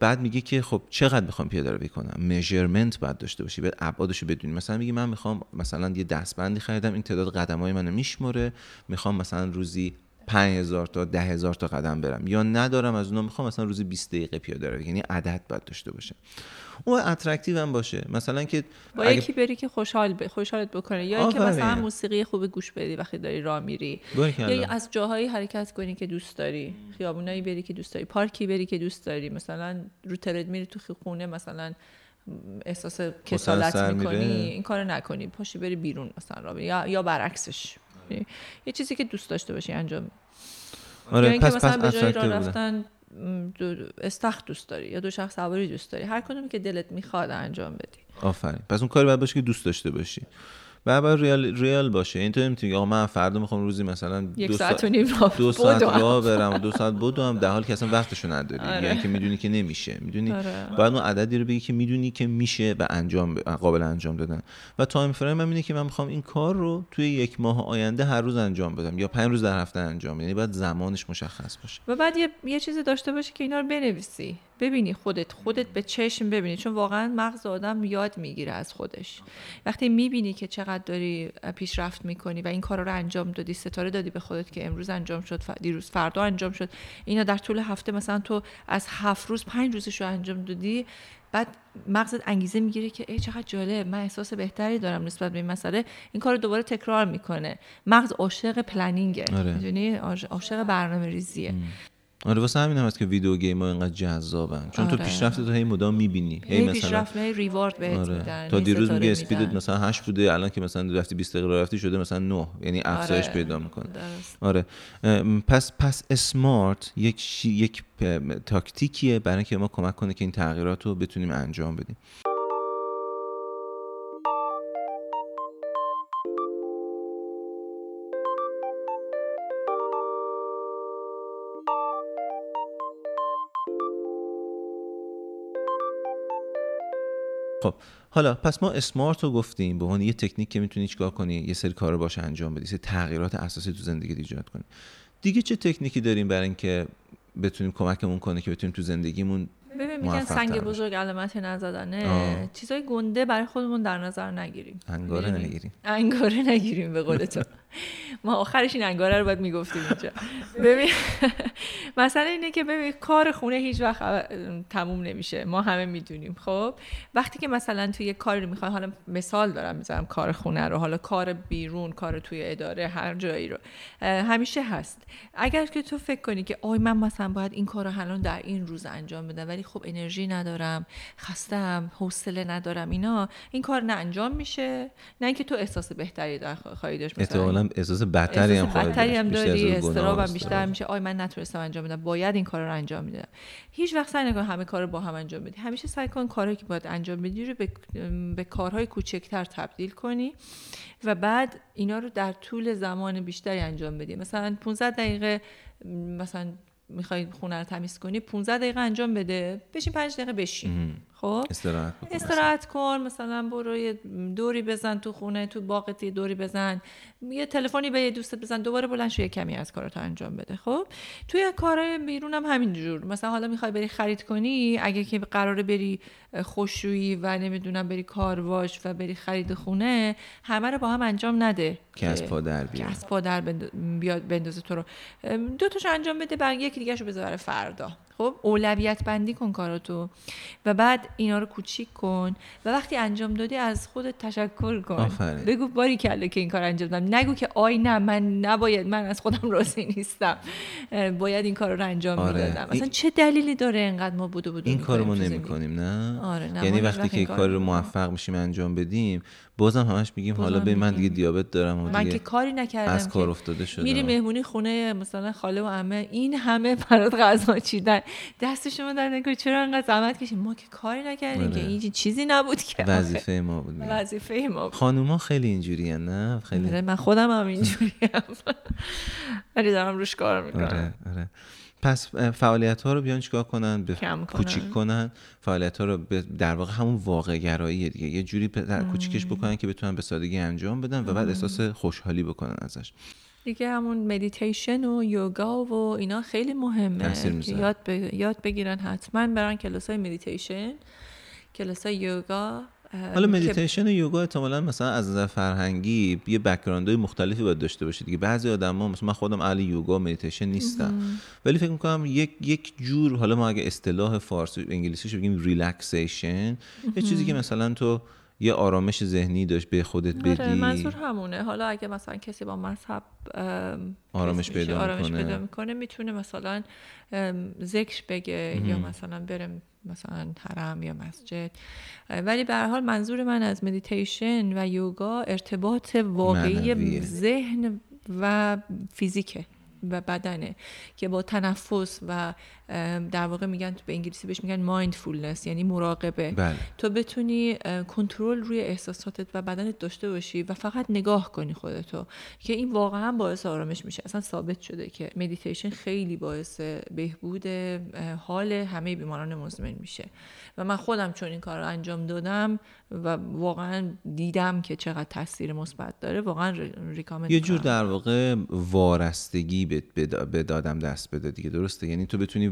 بعد میگه که خب چقدر می‌خوام پیاده روی کنم measurement باید داشته باشی بعد ابعادش رو بدونی. مثلا میگه من می‌خوام مثلا یه دستبندی خریدم این تعداد قدم های منو میشمره می‌خوام مثلا روزی 5000 تا 10000 تا قدم برم. یا ندارم از اونها می‌خوام مثلا روزی 20 دقیقه پیاده روی. یعنی عدد باید داشته باشه اون attractive هم باشه. مثلا که با اگه... یکی بری که خوشحال ب... خوشحالت بکنه. یا اینکه مثلا موسیقی خوب گوش بدی وقتی داری راه میری. یا از جاهایی حرکت کنی که دوست داری. خیابونایی بری که دوست داری. پارکی بری که دوست داری. مثلا رو ترد میری تو خونه مثلا احساس کسالت می‌کنی. این کارو نکنی. پاشی بری بیرون مثلا را یا یا برعکسش. یه چیزی که دوست داشته باشی انجام آره پس مثلا به جای راه رفتن استخ دوست داری یا دو شخص سواری دوست داری؟ هر کدومی که دلت می‌خواد انجام بدی. آفرین. پس اون کاری باید باشه که دوست داشته باشی. بعد real real باشه. این تو نمی‌تونی آقا من فردا می‌خوام روزی مثلا یک دو ساعت و نیم دو ساعت راه برم دو ساعت بدو هم در حال که اصلا وقتشو نداری. آره. یعنی که می‌دونی که نمیشه. می‌دونی؟ آره. باید اون عددی رو بگی که می‌دونی که میشه و انجام قابل انجام دادن. و time frame هم اینه که من می‌خوام این کار رو توی یک ماه آینده هر روز انجام بدم یا پنج روز در هفته انجام یعنی باید زمانش مشخص باشه. و بعد یه, یه چیزی داشته باشه که اینا رو بنویسی. ببینی خودت خودت به چشم ببینی. چون واقعا مغز آدم یاد می‌گیره از خودش. وقتی می‌بینی که چقدر داری پیشرفت می‌کنی و این کار رو انجام دادی ستاره دادی به خودت که امروز انجام شد دیروز فردا انجام شد اینا در طول هفته مثلا تو از هفت روز پنج روزش رو انجام دادی بعد مغزت انگیزه می‌گیره که ای چقدر جالب من احساس بهتری دارم نسبت به این مسئله. این کار رو دوباره تکرار می‌کنه. مغز عاشق پلنینگه آره. عاشق برنامه ریزیه آره واسه همین هم هست که ویدیو گیم ها اینقدر جذابن. چون آره. تو پیشرفت تو هی مدام می‌بینی. هی مثلا پیشرفت هی ریوارد بهت آره. میدن تا دیروز میگه اسپیدت مثلا 8 بوده الان که مثلا رفتی 20 دقیقه رفتی شده مثلا 9 یعنی افزایش آره. پیدا می‌کنه. آره. پس پس اسمارت یک یک تاکتیکیه برای اینکه ما کمک کنه که این تغییرات رو بتونیم انجام بدیم. خب حالا پس ما اسمارت رو گفتیم به عنوان یه تکنیک که می‌تونی چیکار کنی یه سری کار باشه انجام بدی سری تغییرات اساسی تو زندگی ایجاد کنی. دیگه چه تکنیکی داریم برای اینکه بتونیم کمکمون کنه که بتونیم تو زندگیمون ببین میگن سنگ بزرگ علامت نزدنه. چیزای گنده برای خودمون در نظر نگیریم. انگاره نگیریم. انگاره نگیریم به قول تو. [laughs] ما آخرش این انگاره رو باید می‌گفتیم اینجا. ببین مثلا اینه که ببین کار خونه هیچ وقت تموم نمیشه. ما همه می‌دونیم خب؟ وقتی که مثلا توی یه کاری رو می‌خوای حالا مثال دارم می‌ذارم کار خونه رو. حالا کار بیرون کار توی اداره هر جایی رو. همیشه هست. اگر که تو فکر کنی که آی من مثلا باید این کار رو الان در این روز انجام بدم ولی خب انرژی ندارم خستم حوصله ندارم اینا این کار نه انجام میشه نه اینکه تو احساس بهتری خواهی داشت احساس بدتری هم بدتری هم داری استرابم بیشتر میشه. آی من نتونستم انجام بدم. باید این کار رو انجام میدم. هیچ وقت سعی نکن همه کار رو با هم انجام بدی. همیشه سعی کن کاری که باید انجام بدی رو به, به کارهای کوچکتر تبدیل کنی و بعد اینا رو در طول زمان بیشتری انجام بدی. مثلا 15 دقیقه مثلا می‌خوای خونه رو تمیز کنی 15 دقیقه انجام بده. بشین 5 دقیقه بشین. خب؟ استراحت استراحت کن مثلا برو یه دوری بزن تو خونه تو باغت یه دوری بزن. یه تلفنی به یه دوستت بزن دوباره بلند شو یه کمی از کاراتو انجام بده خب؟ توی کارهای بیرون هم همینجور مثلا حالا می‌خوای بری خرید کنی اگه که قراره بری خوشویی و نمی‌دونم بری کارواش و بری خرید خونه همه رو با هم انجام نده. که از پا در بیاد. از پا در بیاد بندازه تو رو. دو تاشو انجام بده بعد یکی دیگه رو بذاره فردا. خب اولویت بندی کن کاراتو. و بعد اینا رو کوچیک کن و وقتی انجام دادی از خودت تشکر کن. آفرین. بگو باری کله که این کار انجام دادم. نگو که آی نه من نباید من از خودم راضی نیستم. باید این کار رو انجام آره. می‌دادم. مثلا چه دلیلی داره انقدر ما بودو بودو این کارو ما نمی کنیم نه؟ آره نه یعنی وقتی که کار رو موفق میشیم انجام بدیم بازم همش میگیم حالا به من دیگه دیابت دارم و من که کاری نکردم از کار افتاده شدم. میری مهمونی خونه مثلا خاله و عمه. این همه برات غذا چیدن. دست شما در نگاه چرا انقدر زحمت کشید ما که کاری نکردیم که این چیزی نبود که. وظیفه ما بود وظیفه ما بود. خانوما خیلی اینجوری نه؟ خیلی. من خودم هم اینجوری ولی دارم روش کار می‌کنم. آره آره. پس فعالیت ها رو بیان چیکار کنن؟ به کوچیک کنن؟ فعالیت ها رو در واقع همون واقع گرایی دیگه. یه جوری کوچیکش بکنن که بتونن به سادگی انجام بدن و بعد احساس خوشحالی بکنن ازش. دیگه همون مدیتیشن و یوگا و اینا خیلی مهمه که یاد, یاد بگیرن حتما برن کلاس های مدیتیشن کلاس های یوگا حالا مدیتیشن و یوگا احتمالا مثلا از نظر فرهنگی یه background های مختلفی باید داشته باشه دیگه. بعضی آدما مثلا من خودم اهل یوگا و مدیتیشن نیستم. ولی فکر می‌کنم یک یک جور حالا ما اگه اصطلاح فارسی انگلیسیش بگیم relaxation یه چیزی که مثلا تو یه آرامش ذهنی داشت به خودت آره، بدی؟ منظور همونه. حالا اگه مثلا کسی با مذهب آرامش پیدا آرامش پیدا می‌کنه می‌تونه مثلا ذکر بگه یا مثلا برم مثلا حرم یا مسجد. ولی به هر حال منظور من از مدیتیشن و یوگا ارتباط واقعی ذهن و فیزیکه و بدنه که با تنفس و در واقع میگن به انگلیسی بهش میگن mindfulness یعنی مراقبه. بله. تو بتونی کنترل روی احساساتت و بدنت داشته باشی و فقط نگاه کنی خودتو که این واقعا باعث آرامش میشه. اصلا ثابت شده که مدیتیشن خیلی باعث بهبود حال همه بیماران مزمن میشه. و من خودم چون این کار رو انجام دادم و واقعا دیدم که چقدر تاثیر مثبت داره واقعا recommend یه جور در واقع وارستگی به دادم دست بده دیگه درسته؟ یعنی تو بتونی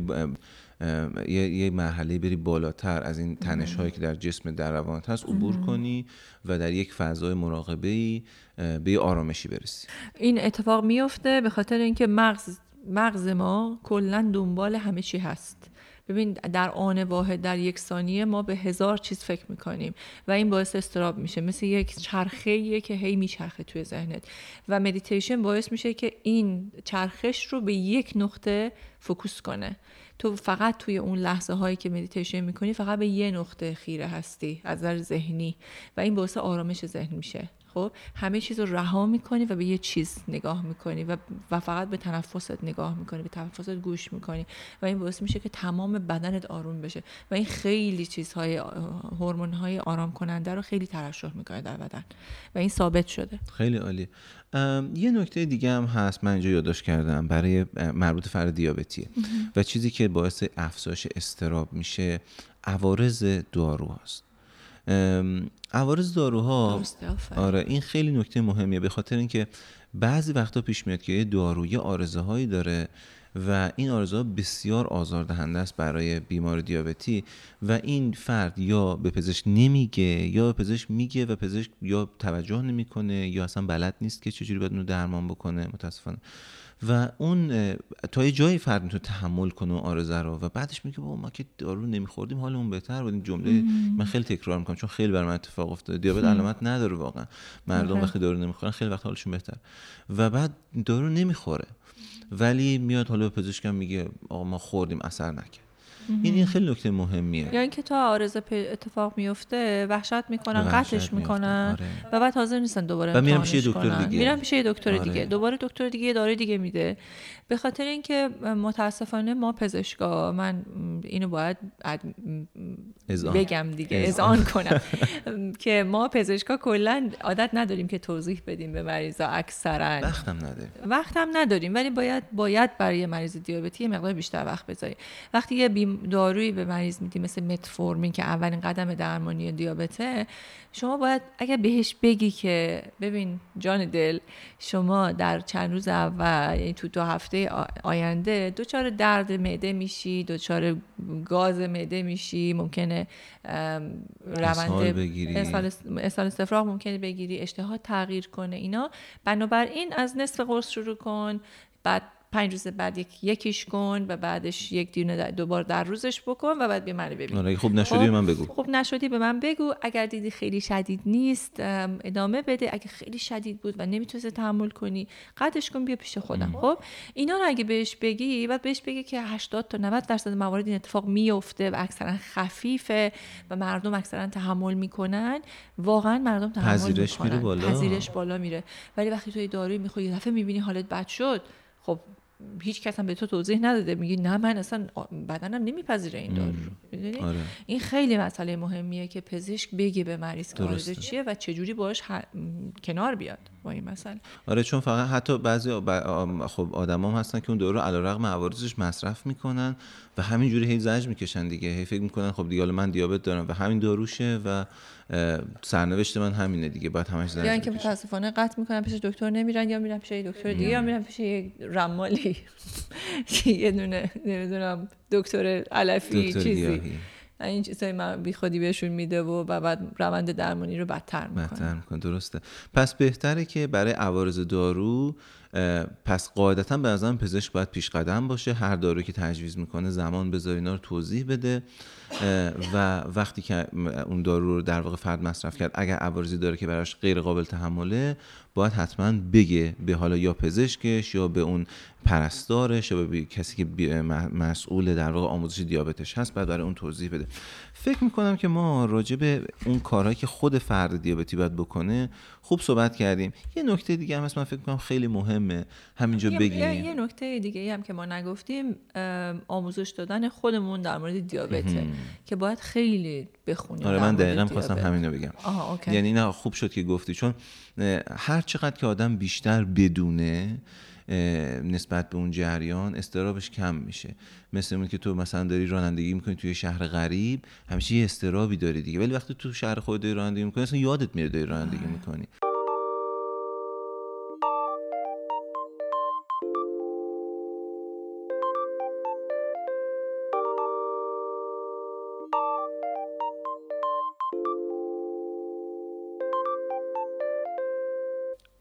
یه, یه مرحله بری بالاتر از این تنش هایی که در جسم در روانت هست عبور کنی و در یک فضای مراقبه ای به یه آرامشی برسی. این اتفاق میفته به خاطر اینکه مغز مغز ما کلا دنبال همه چی هست. ببین در آن واحد در یک ثانیه ما به هزار چیز فکر می‌کنیم و این باعث اضطراب میشه. مثل یک چرخه که هی میچرخه توی ذهنت. و مدیتیشن باعث میشه که این چرخش رو به یک نقطه focus کنه. تو فقط توی اون لحظه هایی که مدیتیشن می‌کنی فقط به یه نقطه خیره هستی از نظر ذهنی. و این باعث آرامش ذهن میشه. خب همه چیز رو رها می‌کنی و به یه چیز نگاه می‌کنی و, و فقط به تنفست نگاه می‌کنی به تنفست گوش می‌کنی و این باعث میشه که تمام بدنت آروم بشه و این خیلی چیزهای هورمون های آرام کننده رو خیلی ترشح می‌کنه در بدن و این ثابت شده. خیلی عالی. یه نکته دیگه هم هست من اینجا یادداشت کردم برای مربوط فرد دیابتیه و چیزی که باعث افزایش استراب میشه عوارض دارو هست عوارض داروها. آره این خیلی نکته مهمیه به خاطر اینکه بعضی وقتا پیش میاد که یه دارو یه آرزه هایی داره و این آرزوها بسیار آزاردهنده است برای بیمار دیابتی و این فرد یا به پزشک نمیگه یا به پزشک میگه و پزشک یا توجه نمی‌کنه یا اصلا بلد نیست که چجوری باید اونو درمان بکنه متاسفانه. و اون تا یه جایی فرد می‌تونه تحمل کنه اون آرزه رو. و بعدش میگه بابا ما که دارو نمیخوردیم حالمون بهتر بود. این جمله من خیلی تکرار می‌کنم چون خیلی بر من اتفاق افتاده. دیابت علامت نداره واقعا. مردم وقتی دارو نمی‌خورن خیلی وقت حالشون بهتر. و بعد دارو نمی‌خوره. ولی میاد حالا به پزشکم میگه آقا ما خوردیم اثر نکرد. این این خیلی نکته مهمیه. یا اینکه تا آرزه اتفاق میفته وحشت می‌کنن قطعش می‌کنن آره. و بعد حاضر نیستن دوباره و میرن پیش دکتر دیگه. میرن پیش دکتر آره. دیگه. دوباره دکتر دیگه داره دیگه میده. به خاطر اینکه متاسفانه ما پزشکا من اینو باید بگم دیگه اذعان کنم. [laughs] که ما پزشکا کلا عادت نداریم که توضیح بدیم به مریضا اکثرا. وقتم نداریم. وقتم نداریم ولی باید باید برای مریض دیابتی مقدار بیشتر وقت بذاریم. وقتی یه دارویی به مریض میدی مثل متفورمین که اولین قدم درمانی دیابته شما باید اگر بهش بگی که ببین جان دل شما در چند روز اول یعنی تو دو هفته آینده. دچار درد معده میشی دچار گاز معده میشی ممکنه روند اسهال استفراغ ممکنه بگیری اشتها تغییر کنه اینا. بنابراین از نصف قرص شروع کن بعد پنج روز بعد یک یکیش کن و بعدش یک دونه دوبار در روزش بکن و بعد به من ببین. آره خوب نشدی به من بگو. خوب نشدی به من بگو. اگر دیدی خیلی شدید نیست ادامه بده. اگه خیلی شدید بود و نمی‌تونی تحمل کنی قدش کن بیا پیش خودم. خب؟ اینا رو اگه بهش بگی بعد بهش بگی که 80 تا 90 درصد موارد این اتفاق میفته و اکثرا خفیفه و مردم اکثرا تحمل می‌کنن. واقعا مردم تحمل پذیرش میره بالا. پذیرش بالا میره. ولی وقتی تو داروی می‌خوری یه دفعه می‌بینی حالت بد شد خب هیچ کس هم به تو توضیح نداده. میگی نه من اصلا بدنم نمیپذیره این دارو آره. این خیلی مسئله مهمیه که پزشک بگه به مریض که چیه و چجوری باش کنار بیاد با این مسئله. آره چون فقط حتی بعضی خب آدمام هستن که اون دارو علیرغم عوارضش مصرف می‌کنن و همینجوری هی زجر می‌کشن دیگه. هی فکر می‌کنن خب دیگه من دیابت دارم و همین داروشه و سرنوشت من همینه دیگه باید همش زنگ یا اینکه متاسفانه قطع می‌کنن پیش دکتر نمیرن یا میرن پیش دکتر دیگه یا میرن پیش یک رمالی. [laughs] یه دونه نمی‌دونم دکتر علفی چیزی. این چیزای من بی خودی بهشون میده و بعد روند درمانی رو بدتر می‌کنه. بدتر می‌کنه درسته. پس بهتره که برای عوارض دارو پس قاعدتا به نظرم پزشک باید پیش قدم باشه. هر دارو که تجویز می‌کنه زمان بذار اینا رو توضیح بده. و وقتی که اون دارو رو در واقع فرد مصرف کرد اگر عوارضی داره که براش غیر قابل تحمله باید حتما بگه به حالا یا پزشکش یا به اون پرستارش یا به کسی که مسئول در واقع آموزش دیابتش هست بعد برای اون توضیح بده. فکر می‌کنم که ما راجع به اون کارهایی که خود فرد دیابتی باید بکنه خوب صحبت کردیم. یه نکته دیگه هم هست من فکر می‌کنم خیلی مهمه. همینجا بگیم. یه نکته دیگه هم که ما نگفتیم آموزش دادن خودمون در مورد دیابته که باید خیلی بخونیم آره من دقیقا خواستم همینو بگم. آها، یعنی نه خوب شد که گفتی چون هر چقدر که آدم بیشتر بدونه نسبت به اون جریان استرابش کم میشه. مثل اون که تو مثلا داری رانندگی می‌کنی توی شهر غریب همیشه یه استرابی داری دیگه. ولی وقتی تو شهر خود داری رانندگی می‌کنی اصلا یادت میره داری رانندگی می‌کنی.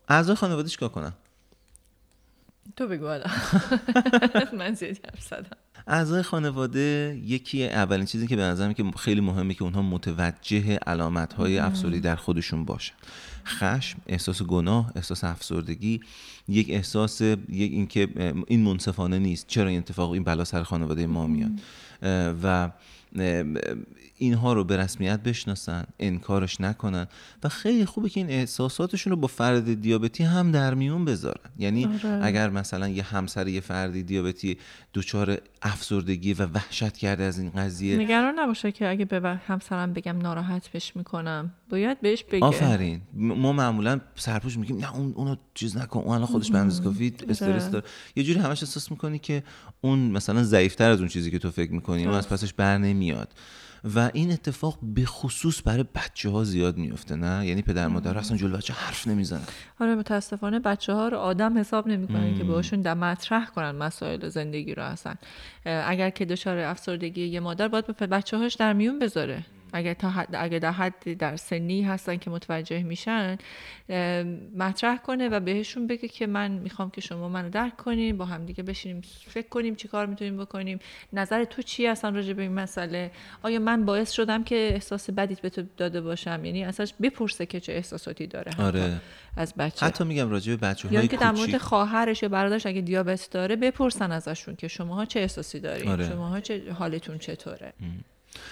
اعضای خانواده چیکار کنن؟ تو بگو حالا. [laughs] من زیادی حرف اعضای خانواده یکی اولین چیزی که به نظرم که خیلی مهمه که اونها متوجه علامت های افسردگی در خودشون باشن. خشم احساس گناه احساس افسردگی یک احساس یک اینکه این منصفانه نیست. چرا این اتفاق این بلا سر خانواده ما میاد. و اینها رو به رسمیت بشناسن انکارش نکنن و خیلی خوبه که این احساساتشون رو با فرد دیابتی هم در میون بذارن. یعنی آره. اگر مثلا یه همسر یه فردی دیابتی دچار افسردگی و وحشت کرده از این قضیه نگران نباشه که اگه به همسرم بگم ناراحت بش می‌کنم. باید بهش بگه. آفرین. ما معمولا سرپوش میگیم نه اون اونو چیز نکن اون الان خودش به اندازه کافی استرس داره. یه جوری همش احساس می‌کنی که اون مثلا ضعیفتر از اون چیزی که تو فکر می‌کنی اون از پسش بر نمیاد. و این اتفاق به خصوص برای بچه ها زیاد میفته نه؟ یعنی پدر مادر اصلا جلو بچه حرف نمی‌زنن. آره متاسفانه بچه ها رو آدم حساب نمی‌کنن که باشون در مطرح کنن مسائل زندگی رو اصلا. اگر که دچار افسردگی یه مادر باید به بچه هاش در میون بذاره. اگر تا حد اگر در حد در سنی هستن که متوجه میشن مطرح کنه و بهشون بگه که من می‌خوام که شما منو درک کنیم با هم دیگه بشینیم فکر کنیم چی کار می‌تونیم بکنیم. نظر تو چی اصلا راجع به این مسئله؟ آیا من باعث شدم که احساس بدیت به تو داده باشم؟ یعنی اصلا بپرسه که چه احساساتی داره آره. از بچه. حتی میگم راجع به بچه های که در مورد خواهرش یا برادرش اگه دیابت داره بپرسن ازشون که شماها چه احساسی دارین؟ آره. شماها چه حالتون چطوره؟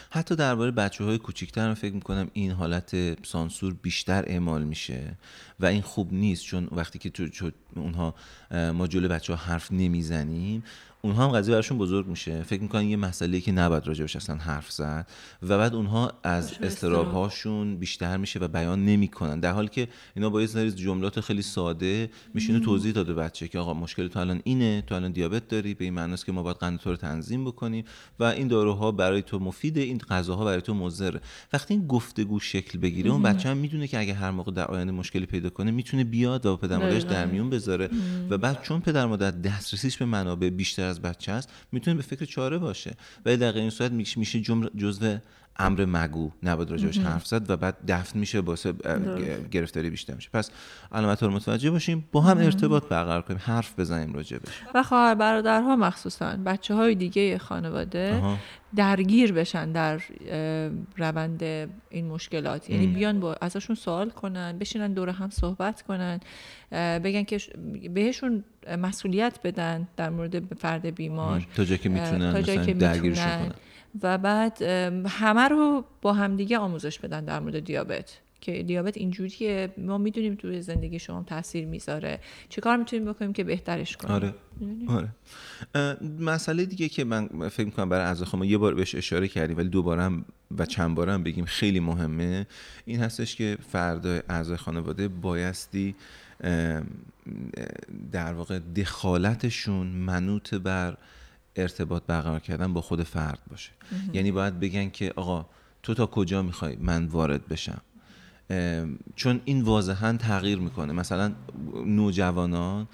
حتی درباره بچه های کوچیکتر هم فکر می‌کنم این حالت سانسور بیشتر اعمال میشه و این خوب نیست چون وقتی که تو اونها ما جلو بچه ها حرف نمی‌زنیم اونها هم قضیه براشون بزرگ میشه. فکر می‌کنن یه مسئله که نباید راجبش اصلا حرف زد و بعد اونها از استرابهاشون بیشتر میشه و بیان نمی‌کنن. در حالی که اینا با یه جملات خیلی ساده میشینه توضیح داده بچه که آقا مشکل تو الان اینه تو الان دیابت داری به این معناست که ما باید قند تو رو تنظیم بکنیم و این داروها برای تو مفیده این غذاها برای تو مضره. وقتی این گفتگو شکل بگیره اون بچه هم می‌دونه که اگه هر موقع در آینده مشکلی پیدا کنه می‌تونه بیاد و با پدر مادرش در میون بذاره. و بعد چون پدر مادر دسترسیش به منابع بیشتر از بچه است می‌تونه به فکر چاره باشه. ولی در این صورت میشه جزء امر مگو نباید راجبش حرف زد و بعد دفن میشه واسه گرفتاری بیشتر میشه. پس علامت رو متوجه باشیم با هم ارتباط برقرار کنیم حرف بزنیم راجبش. و خواهر برادرها مخصوصا بچه های دیگه خانواده درگیر بشن در روند این مشکلات. یعنی بیان با ازشون سوال کنن بشینن دور هم صحبت کنن بگن که بهشون مسئولیت بدن در مورد فرد بیمار. تا جایی که می‌تونن درگیرشون کنن. و بعد همه رو با همدیگه آموزش بدن در مورد دیابت که دیابت اینجوریه. ما می‌دونیم توی زندگی شما تاثیر می‌ذاره. چه کار می‌تونیم بکنیم که بهترش کنیم؟ آره. آره. مسئله دیگه که من فکر می‌کنم برای اعضای ما یه بار بهش اشاره کردیم ولی دوباره و چند بارم بگیم خیلی مهمه. این هستش که فرد اعضای خانواده بایستی در واقع دخالتشون منوط بر ارتباط برقرار کردن با خود فرد باشه. یعنی باید بگن که آقا تو تا کجا می‌خوای من وارد بشم؟ چون این واضحا تغییر می‌کنه. مثلا نوجوانان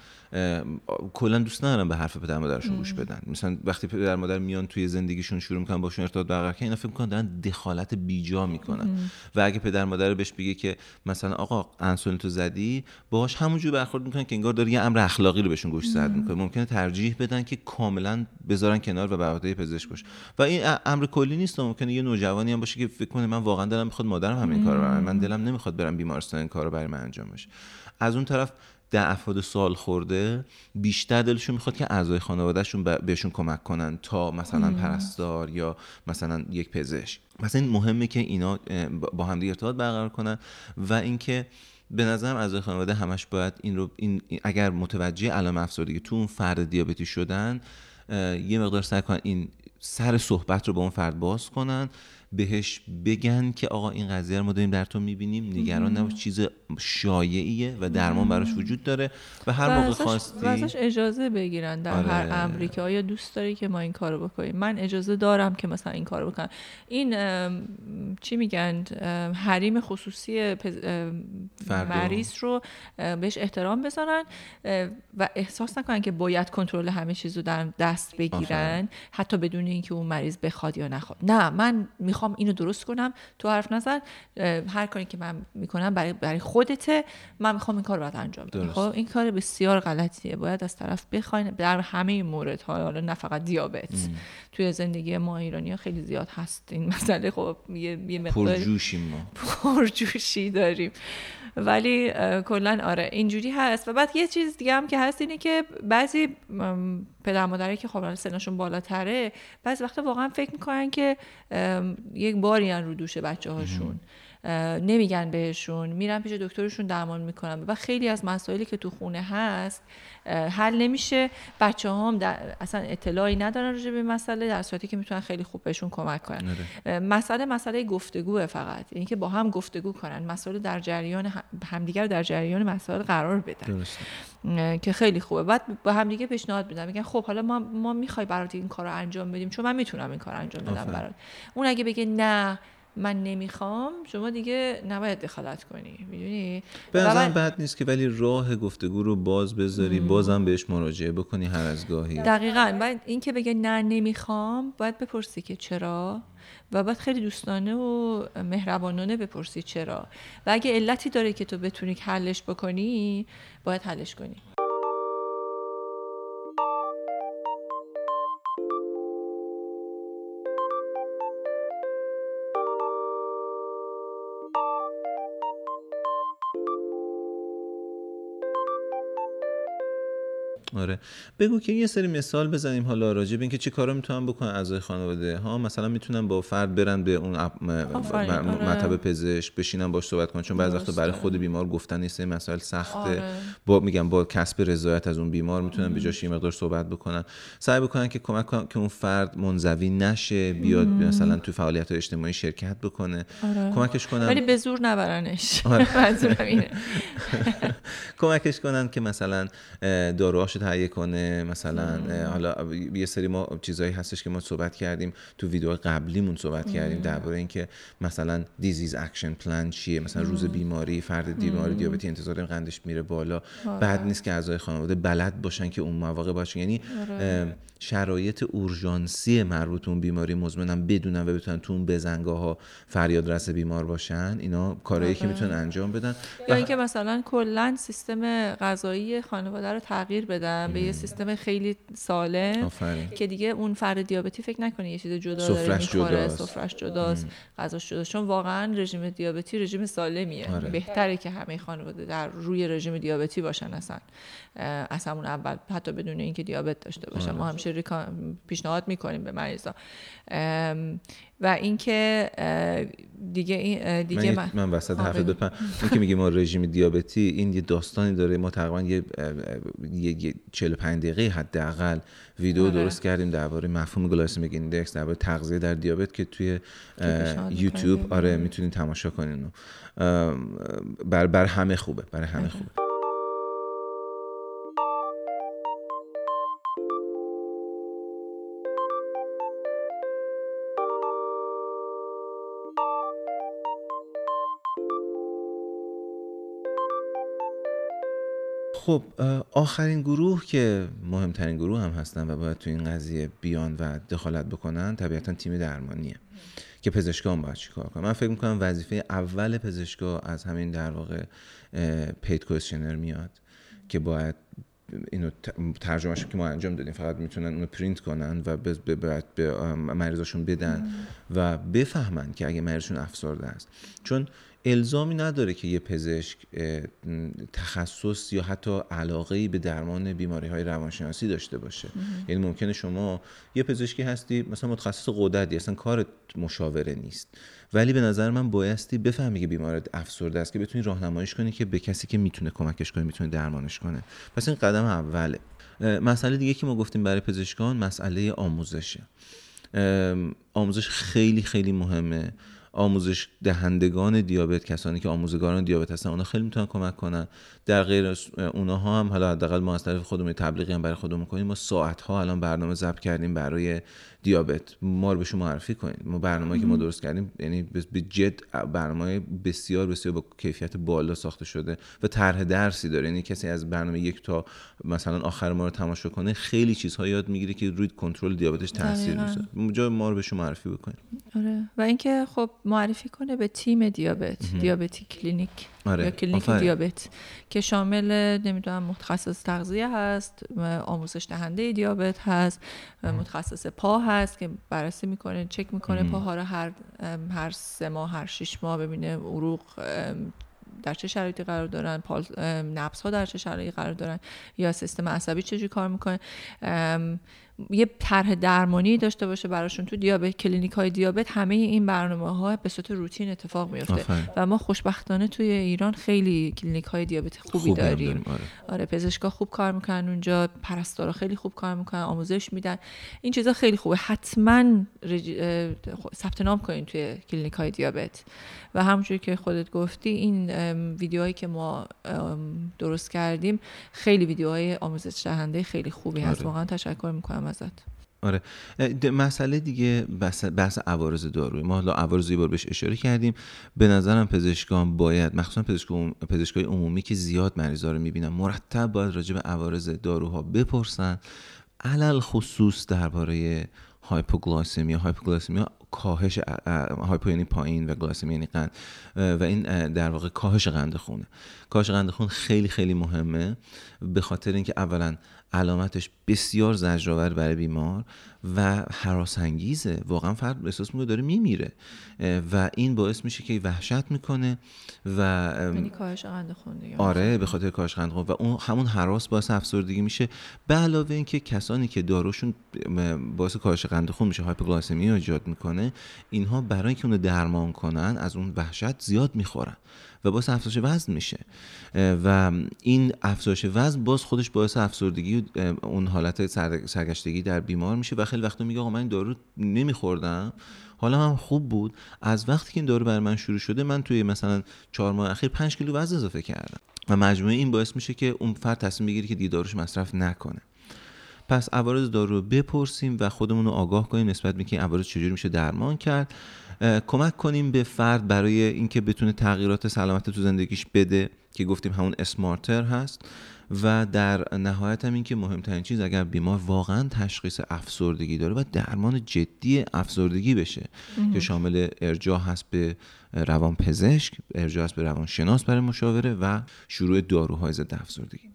کلا دوست ندارن به حرف پدر مادرشون گوش بدن. مثلا وقتی پدر مادر میان توی زندگیشون شروع می‌کنن باشون ارتباط برقرار کردن اینا فکر می‌کنن دارن دخالت بیجا می‌کنن. و اگه پدر مادر بهش بگه که مثلا آقا انسولین تو زدی باهاش همونجوری برخورد می‌کنن که انگار داره یه امر اخلاقی رو بهشون گوش زد می‌کنه. ممکنه ترجیح بدن که کاملا بذارن کنار و به پزشک باشه و این امر کلی نیست ممکنه یه نوجوانی هم باشه که فکر کنه من واقعا دلم می‌خواد مادرم همین کارو من دلم نمی‌خواد برم بیمارستان این کارو برای من انجام بشه. از اون طرف در افراد سال خورده بیشتر دلشون می‌خواد که اعضای خانوادهشون بهشون کمک کنن تا مثلا پرستار یا مثلا یک پزشک. مثلا این مهمه که اینا با هم ارتباط برقرار کنن و اینکه به نظرم اعضای خانواده همش باید این رو این اگر متوجه علائم افسردگی تو اون فرد دیابتی شدن یه مقدار سعی کنن این سر صحبت رو با اون فرد باز کنن بهش بگن که آقا این قضیه رو ما داریم در تو می‌بینیم. نگران نباش چیز شایعیه و درمان براش وجود داره و هر موقع خواستی ازش اجازه بگیرن در آره. هر امری که آیا دوست داری که ما این کارو بکنیم؟ من اجازه دارم که مثلا این کارو بکنم. این چی میگن؟ حریم خصوصی مریض رو بهش احترام بذارن و احساس نکنن که باید کنترل همه چیز رو در دست بگیرن حتی بدون اینکه اون مریض بخواد یا نخواد. نه من می‌خوام اینو درست کنم تو حرف نزن. هر کاری که من می‌کنم برای برای خودته. من می‌خوام این کار رو باید انجام بدم. خب این کار بسیار غلطیه. باید از طرف بخواین در همه مورد ها حالا نه فقط دیابت. توی زندگی ما ایرانی ها خیلی زیاد هست این [laughs] مسئله خب یه, یه مقدار پرجوشیم ما. پرجوشی داریم. ولی کلا آره اینجوری هست. و بعد یه چیز دیگه هم که هست اینه که بعضی پدر مادری که خب سنشون بالاتره بعضی وقتا واقعا فکر می‌کنن که یک باری رو دوش بچه هاشون نمیگن بهشون میرن پیش دکترشون درمان می‌کنن. و خیلی از مسائلی که تو خونه هست حل نمیشه. بچه هم اصلا اطلاعی ندارن راجع به مسئله در صورتی که می‌تونن خیلی خوب بهشون کمک کنن. آره. مسئله مسئله گفتگوه فقط. اینکه با هم گفتگو کنن. مسئله در جریان همدیگر در جریان مسائل قرار بدن. که خیلی خوبه. بعد با همدیگه پیشنهاد بدن میگن خب حالا ما ما می‌خوای برات این کار رو انجام بدیم. چون من می‌تونم این کار انجام بدم برات. اون اگه بگه نه من نمی‌خوام شما دیگه نباید دخالت کنی می‌دونی؟ به نظرم بد نیست که ولی راه گفتگو رو باز بذاری بازم بهش مراجعه بکنی هر از گاهی. دقیقا. باید این که بگه نه نمی‌خوام باید بپرسی که چرا و باید خیلی دوستانه و مهربانانه بپرسی چرا. و اگه علتی داره که تو بتونی حلش بکنی باید حلش کنی. آره. بگو که یه سری مثال بزنیم حالا راجع به اینکه چه کارا می‌تونن بکنن اعضای خانواده. ها مثلا می‌تونن با فرد برن به اون آره. مطب پزشک بشینن باش صحبت کنن چون بعضی وقتا برای خود بیمار گفتن نیست مسائل سخته. آره. با میگم با کسب رضایت از اون بیمار می‌تونن به جاش یه مقدار صحبت بکنن. سعی بکنن که کمک کنن که اون فرد منزوی نشه بیاد مثلا تو فعالیت اجتماعی شرکت بکنه. آره. کمکش کنن ولی به زور نبرنش. [laughs] [laughs] کمکش کنن که مثلا داروهاش تهیه کنه مثلا حالا یه سری ما چیزایی هستش که ما صحبت کردیم تو ویدیو قبلیمون صحبت کردیم درباره اینکه مثلا disease action plan چیه مثلا روز بیماری فرد بیماری دیابتی انتظار قندش میره بالا. بعد نیست که اعضای خانواده بلد باشن که اون مواقع باشه. یعنی آره. شرایط اورژانسی مربوط به اون بیماری مزمنم بدونن و بتونن تو اون بزنگاه ها فریاد رس بیمار باشن. اینا کارهایی که آره. می‌تونن انجام بدن. یا اینکه مثلا کلا سیستم غذایی خانواده رو تغییر بدن. به یه سیستم خیلی سالم که دیگه اون فرد دیابتی فکر نکنه یه چیز جدا داره می‌خوره سفرش جداست غذاش جداست. چون واقعا رژیم دیابتی رژیم سالمیه. آره. بهتره که همه خانواده در روی رژیم دیابتی باشن اصلا. از همون اول حتی بدون اینکه دیابت داشته باشن ما همیشه پیشنهاد می‌کنیم به مریضا. و اینکه دیگه این دیگه من, من وسط حرف بپرم این که میگه ما رژیم دیابتی این یه داستانی داره. ما تقریبا یه, یه 45 دقیقه حداقل ویدیو آره. درست کردیم درباره مفهوم glycemic index درباره تغذیه در دیابت که توی یوتیوب. آره می‌تونین تماشا کنین. بر بر همه خوبه برای همه آره. خوبه. خب آخرین گروه که مهمترین گروه هم هستن و باید تو این قضیه بیان و دخالت بکنن طبیعتا تیم درمانیه که پزشکان باید چیکار کنن. من فکر می‌کنم وظیفه اول پزشکا از همین در واقع پید کوشنر میاد که باید اینو ترجمهش که ما انجام دادیم فقط می‌تونن اونو پرینت کنن و به, به, مریضاشون بدن و بفهمن که اگه مریضشون افسرده است. چون الزامی نداره که یه پزشک تخصص یا حتی علاقه به درمان بیماری های روانشناسی داشته باشه. یعنی ممکنه شما یه پزشکی هستی مثلا متخصص قدرتی اصلا کار مشاوره نیست. ولی به نظر من بایستی بفهمی که بیمار افسرده است که بتونی راهنماییش کنی که به کسی که می‌تونه کمکش کنه می‌تونه درمانش کنه. پس این قدم اوله. مسئله دیگه که ما گفتیم برای پزشکان مسئله آموزشه. آموزش خیلی خیلی مهمه. آموزش دهندگان دیابت کسانی که آموزگاران دیابت هستن اونا خیلی می‌تونن کمک کنن. در غیر اونها هم حالا حداقل ما از طرف خودمون تبلیغی هم برای خودمون کنیم. ما ساعت ها الان برنامه ضبط کردیم برای دیابت. ما رو به شما معرفی کنید ما برنامه که ما درست کردیم یعنی به جد برنامه بسیار بسیار با کیفیت بالا ساخته شده و طرح درسی داره. یعنی کسی از برنامه یک تا مثلا آخر ما رو تماشا کنه خیلی چیزها یاد می‌گیره که روی کنترل دیابتش تاثیر می‌ذاره. جای ما رو به شما معرفی بکنید آره. و اینکه خب معرفی کنه به تیم دیابت دیابتی کلینیک. آره. یا کلینیک دیابت که شامل نمی‌دونم متخصص تغذیه هست آموزش دهنده دیابت هست متخصص پا هست که بررسی می‌کنه چک می‌کنه پاها رو هر هر سه ماه هر شش ماه ببینه عروق در چه شرایطی قرار دارن نبض ها در چه شرایطی قرار دارن یا سیستم عصبی چجوری کار می‌کنه. یه طرح درمانی داشته باشه براشون تو دیابت کلینیک های دیابت همه این برنامه ها به صورت روتین اتفاق میفته و ما خوشبختانه توی ایران خیلی کلینیک های دیابت خوبی داریم, آره. آره پزشکا خوب کار می‌کنن اونجا پرستارا خیلی خوب کار می‌کنن آموزش میدن. این چیزا خیلی خوبه. حتما رج... ثبت نام کنین توی کلینیک های دیابت. و همونجوری که خودت گفتی این ویدیوهایی که ما درست کردیم خیلی ویدیوهای آموزش دهنده خیلی خوبی هست. آره. واقعا تشکر می‌کنم ازت. آره. مسئله دیگه بحث عوارض دارویی. ما حالا عوارض بار بهش اشاره کردیم. به نظرم پزشکان باید مخصوصا پزشکای عمومی که زیاد مریضا رو می‌بینن مرتب باید راجع به عوارض داروها بپرسن. علل خصوص درباره هایپوگلاسمیا هایپوگلاسمیا کاهش هایپو یعنی پایین و گلاسمی یعنی قند. و این در واقع کاهش قند خونه. کاهش قند خون خیلی خیلی مهمه. به خاطر اینکه اولا علامتش بسیار زجرآور برای بیمار و حراس انگیزه واقعا فرد احساس می‌کنه داره میمیره. و این باعث میشه که وحشت می‌کنه و یعنی کاهش قند خون دیگه آره به خاطر کاهش قند خون و اون همون حراس باعث افسردگی میشه. به علاوه اینکه کسانی که داروشون باعث کاهش قند خون میشه هایپوگلاسمی ایجاد می‌کنه اینها برای اینکه اونو درمان کنن از اون وحشت زیاد می‌خورن. و باعث افزایش وزن میشه. و این افزایش وزن باز خودش باعث افسردگی اون حالت سرگشتگی در بیمار میشه و خیلی وقتا میگه آقا من این دارو نمیخوردم. حالا هم خوب بود. از وقتی که این دارو بر من شروع شده من توی مثلا چهار ماه اخیر پنج کیلو وزن اضافه کردم. و مجموعه این باعث میشه که اون فرد تصمیم بگیره که دیگه داروش مصرف نکنه. پس عوارض دارو رو بپرسیم و خودمون رو آگاه کنیم نسبت به اینکه عوارض چجوری میشه درمان کرد. کمک کنیم به فرد برای اینکه بتونه تغییرات سلامت تو زندگیش بده که گفتیم همون اسمارتر هست. و در نهایت هم این که مهمترین چیز اگر بیمار واقعا تشخیص افسردگی داره و درمان جدی افسردگی بشه. که شامل ارجاع هست به روان پزشک ارجاع هست به روان شناس برای مشاوره و شروع داروهای ضد افسردگی.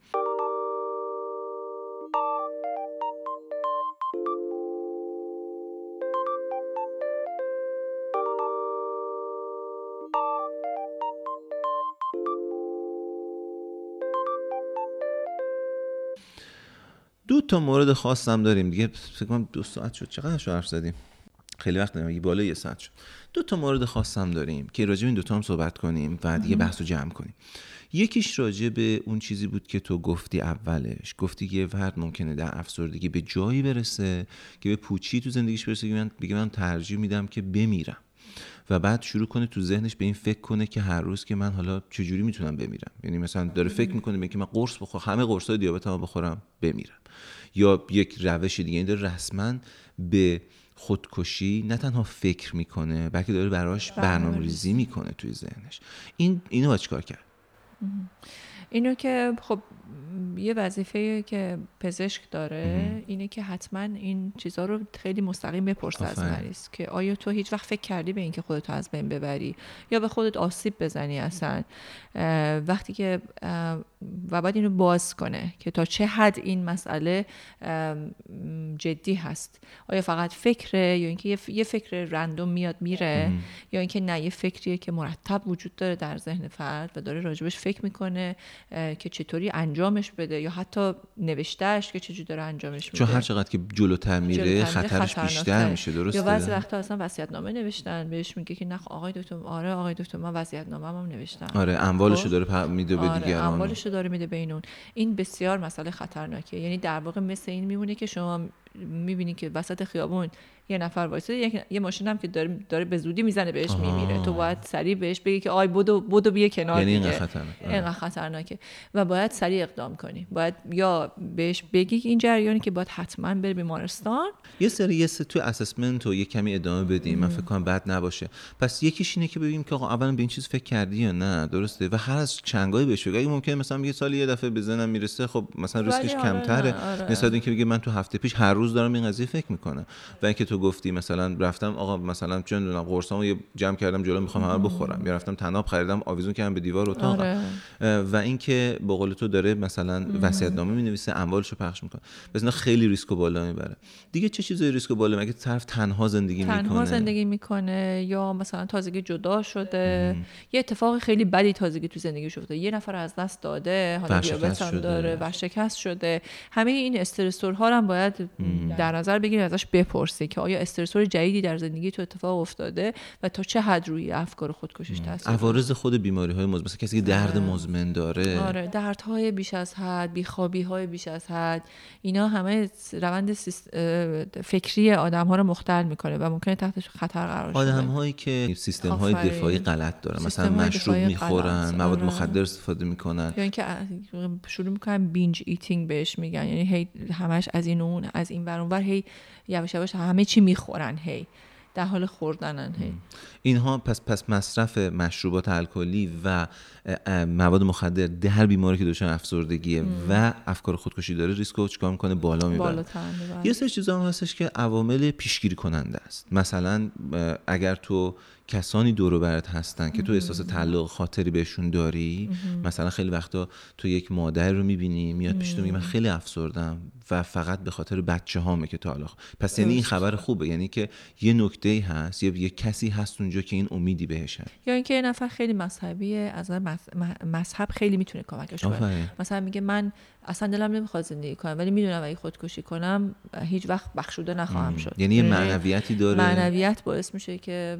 دو تا مورد خاصم داریم دیگه. فکر کنم دو ساعت شد. چقدر حرف زدیم؟ خیلی وقت نمیگی. بالا یه ساعت شد. دو تا مورد خاصم داریم که راجع به این دو تا هم صحبت کنیم و دیگه بحث رو جمع کنیم. یکیش راجع به اون چیزی بود که تو گفتی اولش. گفتی که یه فرد ممکنه در افسردگی به جایی برسه که به پوچی تو زندگیش برسه که من بگه من ترجیح میدم که بمیرم. و بعد شروع کنه تو ذهنش به این فکر کنه که هر روز که من حالا چجوری می‌تونم بمیرم. یعنی مثلا داره فکر می‌کنه به که من قرص بخورم همه قرص های دیابت بخورم بمیرم. یا یک روش دیگه این داره رسما به خودکشی نه تنها فکر می‌کنه بلکه داره براش برنامه ریزی می‌کنه توی ذهنش. این اینو با چیکار کرد؟ اینو که خب یه وظیفه که پزشک داره اینه که حتما این چیزها رو خیلی مستقیم بپرسه از مریض که آیا تو هیچ وقت فکر کردی به اینکه خودت از بین ببری یا به خودت آسیب بزنی اصلا؟ وقتی که و باید اینو باز کنه که تا چه حد این مسئله جدی هست. آیا فقط فکره یا اینکه یه فکر رندوم میاد میره یا اینکه نه یه فکریه که مرتب وجود داره در ذهن فرد و داره راجبش فکر می‌کنه که چطوری انجامش بده یا حتی نوشتهش که چجوری داره انجامش میده. چون هر چقدر که جلوتر میره خطرش بیشتر میشه درسته؟ یا بعضی وقتا اصلا وصیت نامه نوشتن بهش میگه که نه آقای دکتر آره آقای دکتر من وصیت نامه هم نوشتم. آره اموالشو خب؟ داره میده به آره دیگران. اموالشو داره میده به اینون. این بسیار مسئله خطرناکه یعنی در واقع مثل این میمونه که شما می‌بینی که وسط خیابون یه نفر وایسه یه, ماشین هم که داره, داره به زودی می‌زنه بهش میمیره. تو باید سریع بهش بگی که آی بدو بدو بیا کنار یعنی اینقدر خطرناکه اینقدر خطرناکه. و باید سریع اقدام کنی. باید یا بهش بگی این جریانی که باید حتما بره بیمارستان. یه سری یه تو assessment و یه کمی ادامه بدیم. من فکر کنم بد نباشه. پس یکیش اینه که ببینیم که آقا اولا به این چیز فکر کردی یا نه؟ درسته. و هر از چندگاهی بهش بگی ممکنه مثلا یه سال یه دفعه بزنم می‌رسه خب مثلا ریسکش آره کمتره. آره. نسبت اینکه بگه من تو هفته پیش هر روز دارم این قضیه فکر می‌کنم. و اینکه تو گفتی مثلا رفتم آقا مثلا چه می‌دونم قرصامو یه جمع کردم جلو می‌خوام همه بخورم. یا رفتم تناب خریدم آویزون کردم به دیوار اتاق. آره. و اینکه به قول تو داره مثلا وصیت نامه می‌نویسه اموالشو پخش می‌کنه. پس خیلی ریسک و بالا می‌بره. دیگه چه چیزای ریسک و بالا؟ مگه طرف تنها زندگی تنها می‌کنه؟ تنها زندگی می‌کنه یا مثلا تازگی جدا شده؟ یه اتفاق خیلی بدی تازگی تو زندگی شده یه نفر از دست داده حالا دیابت هم داره ورشکست شده. همه این استرسورها هم باید در نظر بگیری ازش بپرسی که آیا استرسور جدیدی در زندگی تو اتفاق افتاده و تا چه حد روی افکار خودکشیش تاثیر عوارض خود بیماری های مزمن مثلا کسی که درد آره. مزمن داره آره دردهای بیش از حد بیخوابی های بیش از حد اینا همه روند سیست- فکری آدم ها رو مختل می‌کنه و ممکنه تحت خطر قرار آدم شده هایی که سیستم های. دفاعی غلط دارن مثلا مشروب می‌خورن غلط. مواد آره. مخدر استفاده می‌کنن یا اینکه شروع می‌کنن binge eating بهش میگن یعنی هی همش از این اون از این اون ور هی یواش یواش همه چی می‌خورن هی در حال خوردنن هی. اینها پس پس مصرف مشروبات الکلی و مواد مخدر در بیماری که دچار افسردگیه و افکار خودکشی داره ریسک رو چیکار می‌کنه؟ بالا می‌بره. یه سری چیزا هم هستش که عوامل پیشگیری کننده است. مثلا اگر تو کسانی دور و برت هستن که تو احساس تعلق خاطری بهشون داری مثلا خیلی وقتا تو یک مادر رو می‌بینی میاد پیش تو میگه من خیلی افسردم و فقط به خاطر بچه هامه که تا حالا پس یعنی این خبر خوبه. یعنی که یه نکته هست یا یه کسی هست اونجا که این امیدی بهش هست یا اینکه یه نفر خیلی مذهبیه از نظر مذهب خیلی می‌تونه کمکش کنه. مثلا میگه من اصلا دلم نمی‌خواد زندگی کنم ولی می‌دونم اگه خودکشی کنم هیچ وقت بخشوده نخواهم شد یعنی یه می‌دونی؟ معنویتی داره معنویت باعث میشه که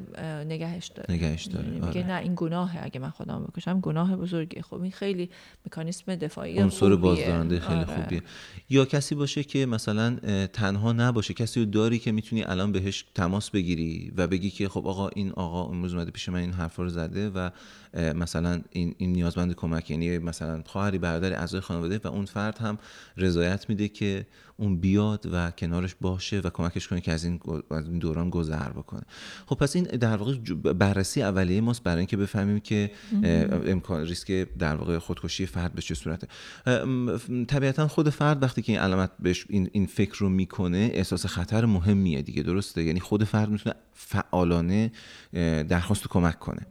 نگهش داره نگهش داره، یعنی آره. میگه نه این گناهه اگه من خودم بکشم گناه بزرگیه خب این خیلی مکانیسم دفاعی عنصر. بازدارنده خیلی آره. خوبیه یا کسی باشه که مثلا تنها نباشه کسی رو داری که می‌تونی الان بهش تماس بگیری و بگی که خب آقا این آقا امروز اومده پیش من این حرفا رو زده و مثلا این این نیازمند کمک یعنی مثلا خواهری برادری اعضای خانواده و اون فرد هم رضایت میده که اون بیاد و کنارش باشه و کمکش کنه که از این دوران گذر بکنه. خب پس این در واقع بررسی اولیه ماست برای اینکه بفهمیم که امکان ریسک در واقع خودکشی فرد به چه صورته. طبیعتا خود فرد وقتی که این علامت بهش این, این فکر رو می‌کنه احساس خطر مهمیه دیگه درسته؟ یعنی خود فرد می‌تونه فعالانه درخواست کمک کنه.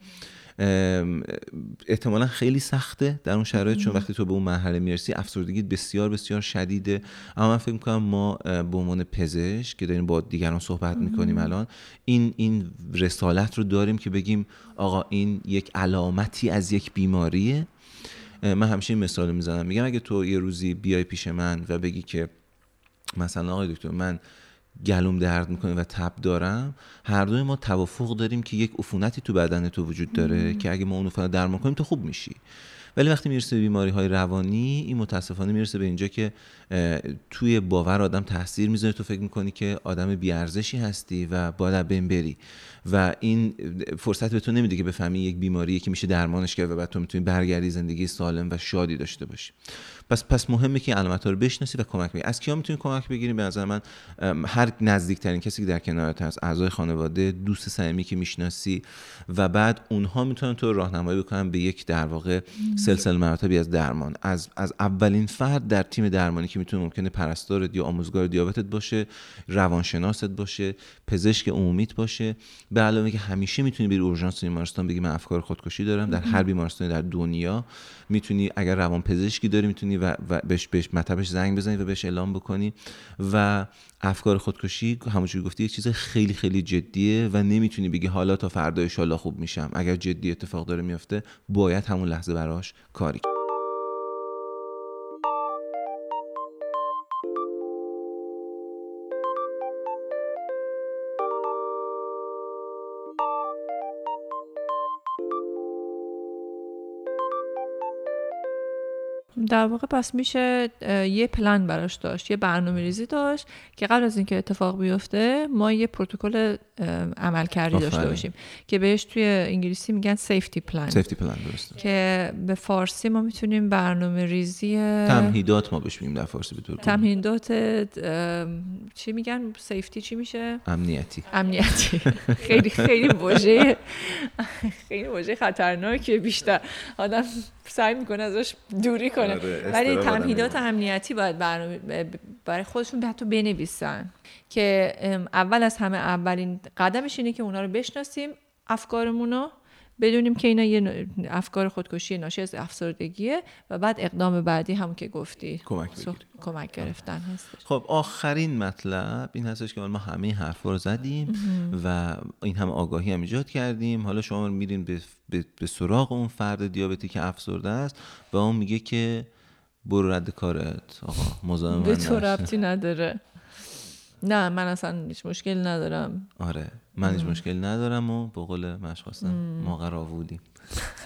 احتمالا خیلی سخته در اون شرایط چون وقتی تو به اون مرحله می‌رسی افسردگی بسیار بسیار شدیده. اما من فکر می‌کنم ما به عنوان پزشک که داریم با دیگران صحبت می‌کنیم الان این این رسالت رو داریم که بگیم آقا این یک علامتی از یک بیماریه. من همیشه این مثال می‌زنم. میگم اگه تو یه روزی بیای پیش من و بگی که مثلا آقای دکتر من گلوم درد می‌کنه و تب دارم هر دوی ما توافق داریم که یک عفونتی تو بدن تو وجود داره که اگه ما اون عفونت درمان کنیم تو خوب میشی. ولی وقتی می‌رسه به بیماری های روانی این متاسفانه می‌رسه به اینجا که توی باور آدم تاثیر می‌ذاره. تو فکر می‌کنی که آدم بیارزشی هستی و باید بین بری. و این فرصت به تو نمیده که بفهمی یک بیماریه که میشه درمانش کرد و بعد تو می‌تونی برگردی زندگی سالم و شادی داشته باشی. پس پس مهمه که علامت‌ها رو بشناسی و کمک بگیری. از کیا می‌تونی کمک بگیری؟ به نظر من هر نزدیکترین کسی که در کنارت هست اعضای خانواده دوست صمیمی که می‌شناسی و بعد اونها می‌تونن تو راهنمایی بکنن به یک در واقع سلسله مراتبی از درمان. از از اولین فرد در تیم درمانی که می‌تونه ممکنه پرستارت یا آموزگار دیابتت باشه روانشناست باشه پزشک عمومیت باشه. به علاوه که همیشه می‌تونی بری اورژانس بیمارستان بگی من افکار خودکشی دارم در هر بیمارستانی در دنیا. می‌تونی اگر روان پزشکی داری می‌تونی و, و بهش بهش مطبش زنگ بزنی و بهش اعلام بکنی. و افکار خودکشی همونجوری گفتی یه چیز خیلی خیلی جدیه و نمی‌تونی بگی حالا تا فردا ان خوب میشم. اگر جدی اتفاق داره میفته باید همون لحظه براش کاری در واقع پس میشه یه پلن براش داشت یه برنامه ریزی داشت که قبل از اینکه اتفاق بیفته ما یه پروتکل عمل کردی داشته. باشیم که بهش توی انگلیسی میگن سیفتی پلن سیفتی پلان درسته. که به فارسی ما می‌تونیم برنامه ریزی تمهیدات ما بهش میگیم در فارسی به طور. تمهیدات چی میگن؟ سیفتی چی میشه؟ امنیتی. امنیتی. خیلی خیلی واژه خیلی واژه خطرناکه بیشتر. آدم سعی می‌کنه ازش دوری کنه. آره، ولی تمهیدات امنیتی باید برای خودشون حتی بنویسن. که اول از همه اولین قدمش اینه که اونا رو بشناسیم افکارمون رو بدونیم که اینا یه افکار خودکشی ناشی از افسردگیه و بعد اقدام بعدی همون که گفتی کمک سخ-. کمک گرفتن هستش. خب آخرین مطلب این هستش که ما همه حرفا رو زدیم و این هم آگاهی هم ایجاد کردیم. حالا شما میرین به, به, به سراغ اون فرد دیابتی که افسرده است و اون میگه که برو رد کارت. آقا مزاحم به تو. ربطی نداره. نه من اصلا هیچ مشکل ندارم. آره. من هیچ مشکل ندارم و به قول مشخواستم ما قرار بودیم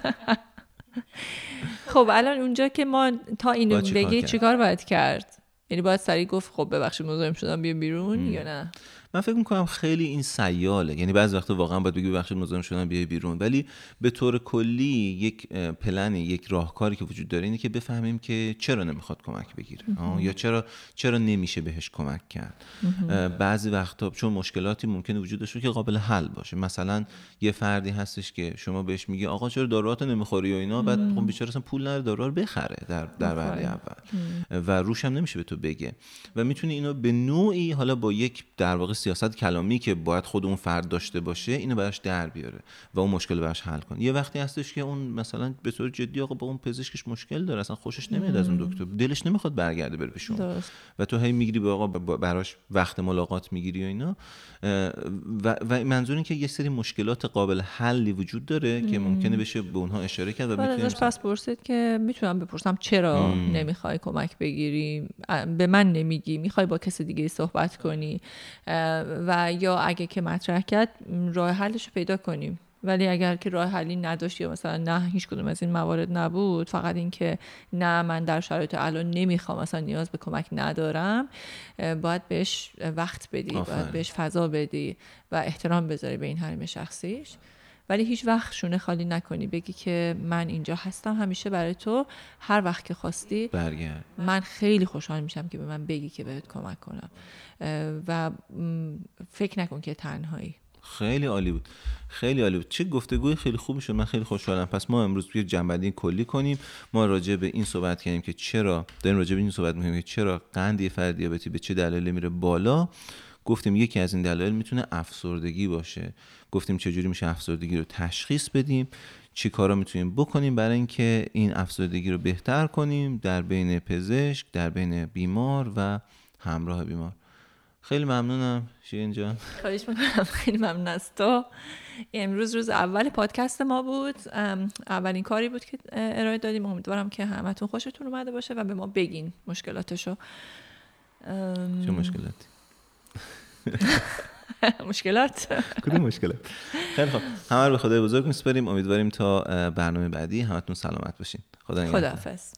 [laughs] خب الان اونجا که ما تا اینو بگی؟ چیکار باید کرد؟ یعنی باید سریع گفت خب ببخشید مزاحم شدم بیا بیرون یا نه؟ من فکر می‌کنم خیلی این سیاله. یعنی بعضی وقتا واقعا باید بگی بخش مزاحم شدن بیای بیرون. ولی به طور کلی یک پلن یک راهکاری که وجود داره اینه که بفهمیم که چرا نمی‌خواد کمک بگیره. یا چرا چرا نمیشه بهش کمک کرد. بعضی وقتا چون مشکلاتی ممکنه وجود داشته که قابل حل باشه. مثلا یه فردی هستش که شما بهش میگی آقا چرا داروهاتو نمی‌خوری و اینا؟ بعد خب بیچاره اصلا پول نداره دارو رو بخره در در وهله اول. و روش هم نمیشه به تو بگه. و می‌تونی اینو به نوعی حالا با یک در واقع سیاست کلامی که باید خود اون فرد داشته باشه اینو براش در بیاره و اون مشکل براش حل کنه. یه وقتی هستش که اون مثلا به طور جدی آقا با اون پزشکش مشکل داره اصلا خوشش نمیاد از اون دکتر. دلش نمی‌خواد برگرده بره پیش و تو هی می‌گیری به آقا براش وقت ملاقات می‌گیری و اینا. و, و منظور این که یه سری مشکلات قابل حلی وجود داره که ممکنه بشه به اونها اشاره کرد و بعد می‌تونیم ازش پس پرسید که می‌تونم بپرسم چرا نمی‌خوای کمک بگیری؟ به من نمیگی. می‌خوای با کسی دیگه صحبت کنی؟ و یا اگه که مطرح کرد راه حلش رو پیدا کنیم. ولی اگر که راه حلی نداشت یا مثلا نه هیچ کدوم از این موارد نبود فقط این که نه من در شرایط الان نمی‌خوام مثلا نیاز به کمک ندارم باید بهش وقت بدی آفرین. باید بهش فضا بدی و احترام بذاری به این حریم شخصیش. ولی هیچ وقت شونه خالی نکنی. بگی که من اینجا هستم همیشه برای تو. هر وقت که خواستی برگرد. من خیلی خوشحال میشم که به من بگی که بهت کمک کنم. و فکر نکن که تنهایی. خیلی عالی بود. خیلی عالی بود. چه گفتگوی خیلی خوبی شد. من خیلی خوشحالم. پس ما امروز توی جنبندی کلی کنیم. ما راجع به این صحبت کردیم که چرا داریم راجع به این صحبت می‌کنیم که چرا قند یه فرد دیابتی به چه دلایلی میره بالا. گفتیم یکی از این دلایل می‌تونه افسردگی باشه. گفتیم چجوری میشه افسردگی رو تشخیص بدیم. چی کارا می‌تونیم بکنیم برای اینکه این افسردگی رو بهتر کنیم در بین پزشک در بین بیمار و همراه بیمار. خیلی ممنونم شیرین جان. خواهش می‌کنم. خیلی ممنون از تو. امروز روز اول پادکست ما بود. اولین کاری بود که ارائه دادیم. امیدوارم که همتون خوشتون اومده باشه و به ما بگین مشکلاتشو. چه مشکلاتی؟ [laughs] مشکلات؟ کدوم مشکلات؟ خیلی خب همه رو به خدای بزرگ میسپاریم. امیدواریم تا برنامه بعدی همتون سلامت باشین. خدا نگهدار. خداحافظ.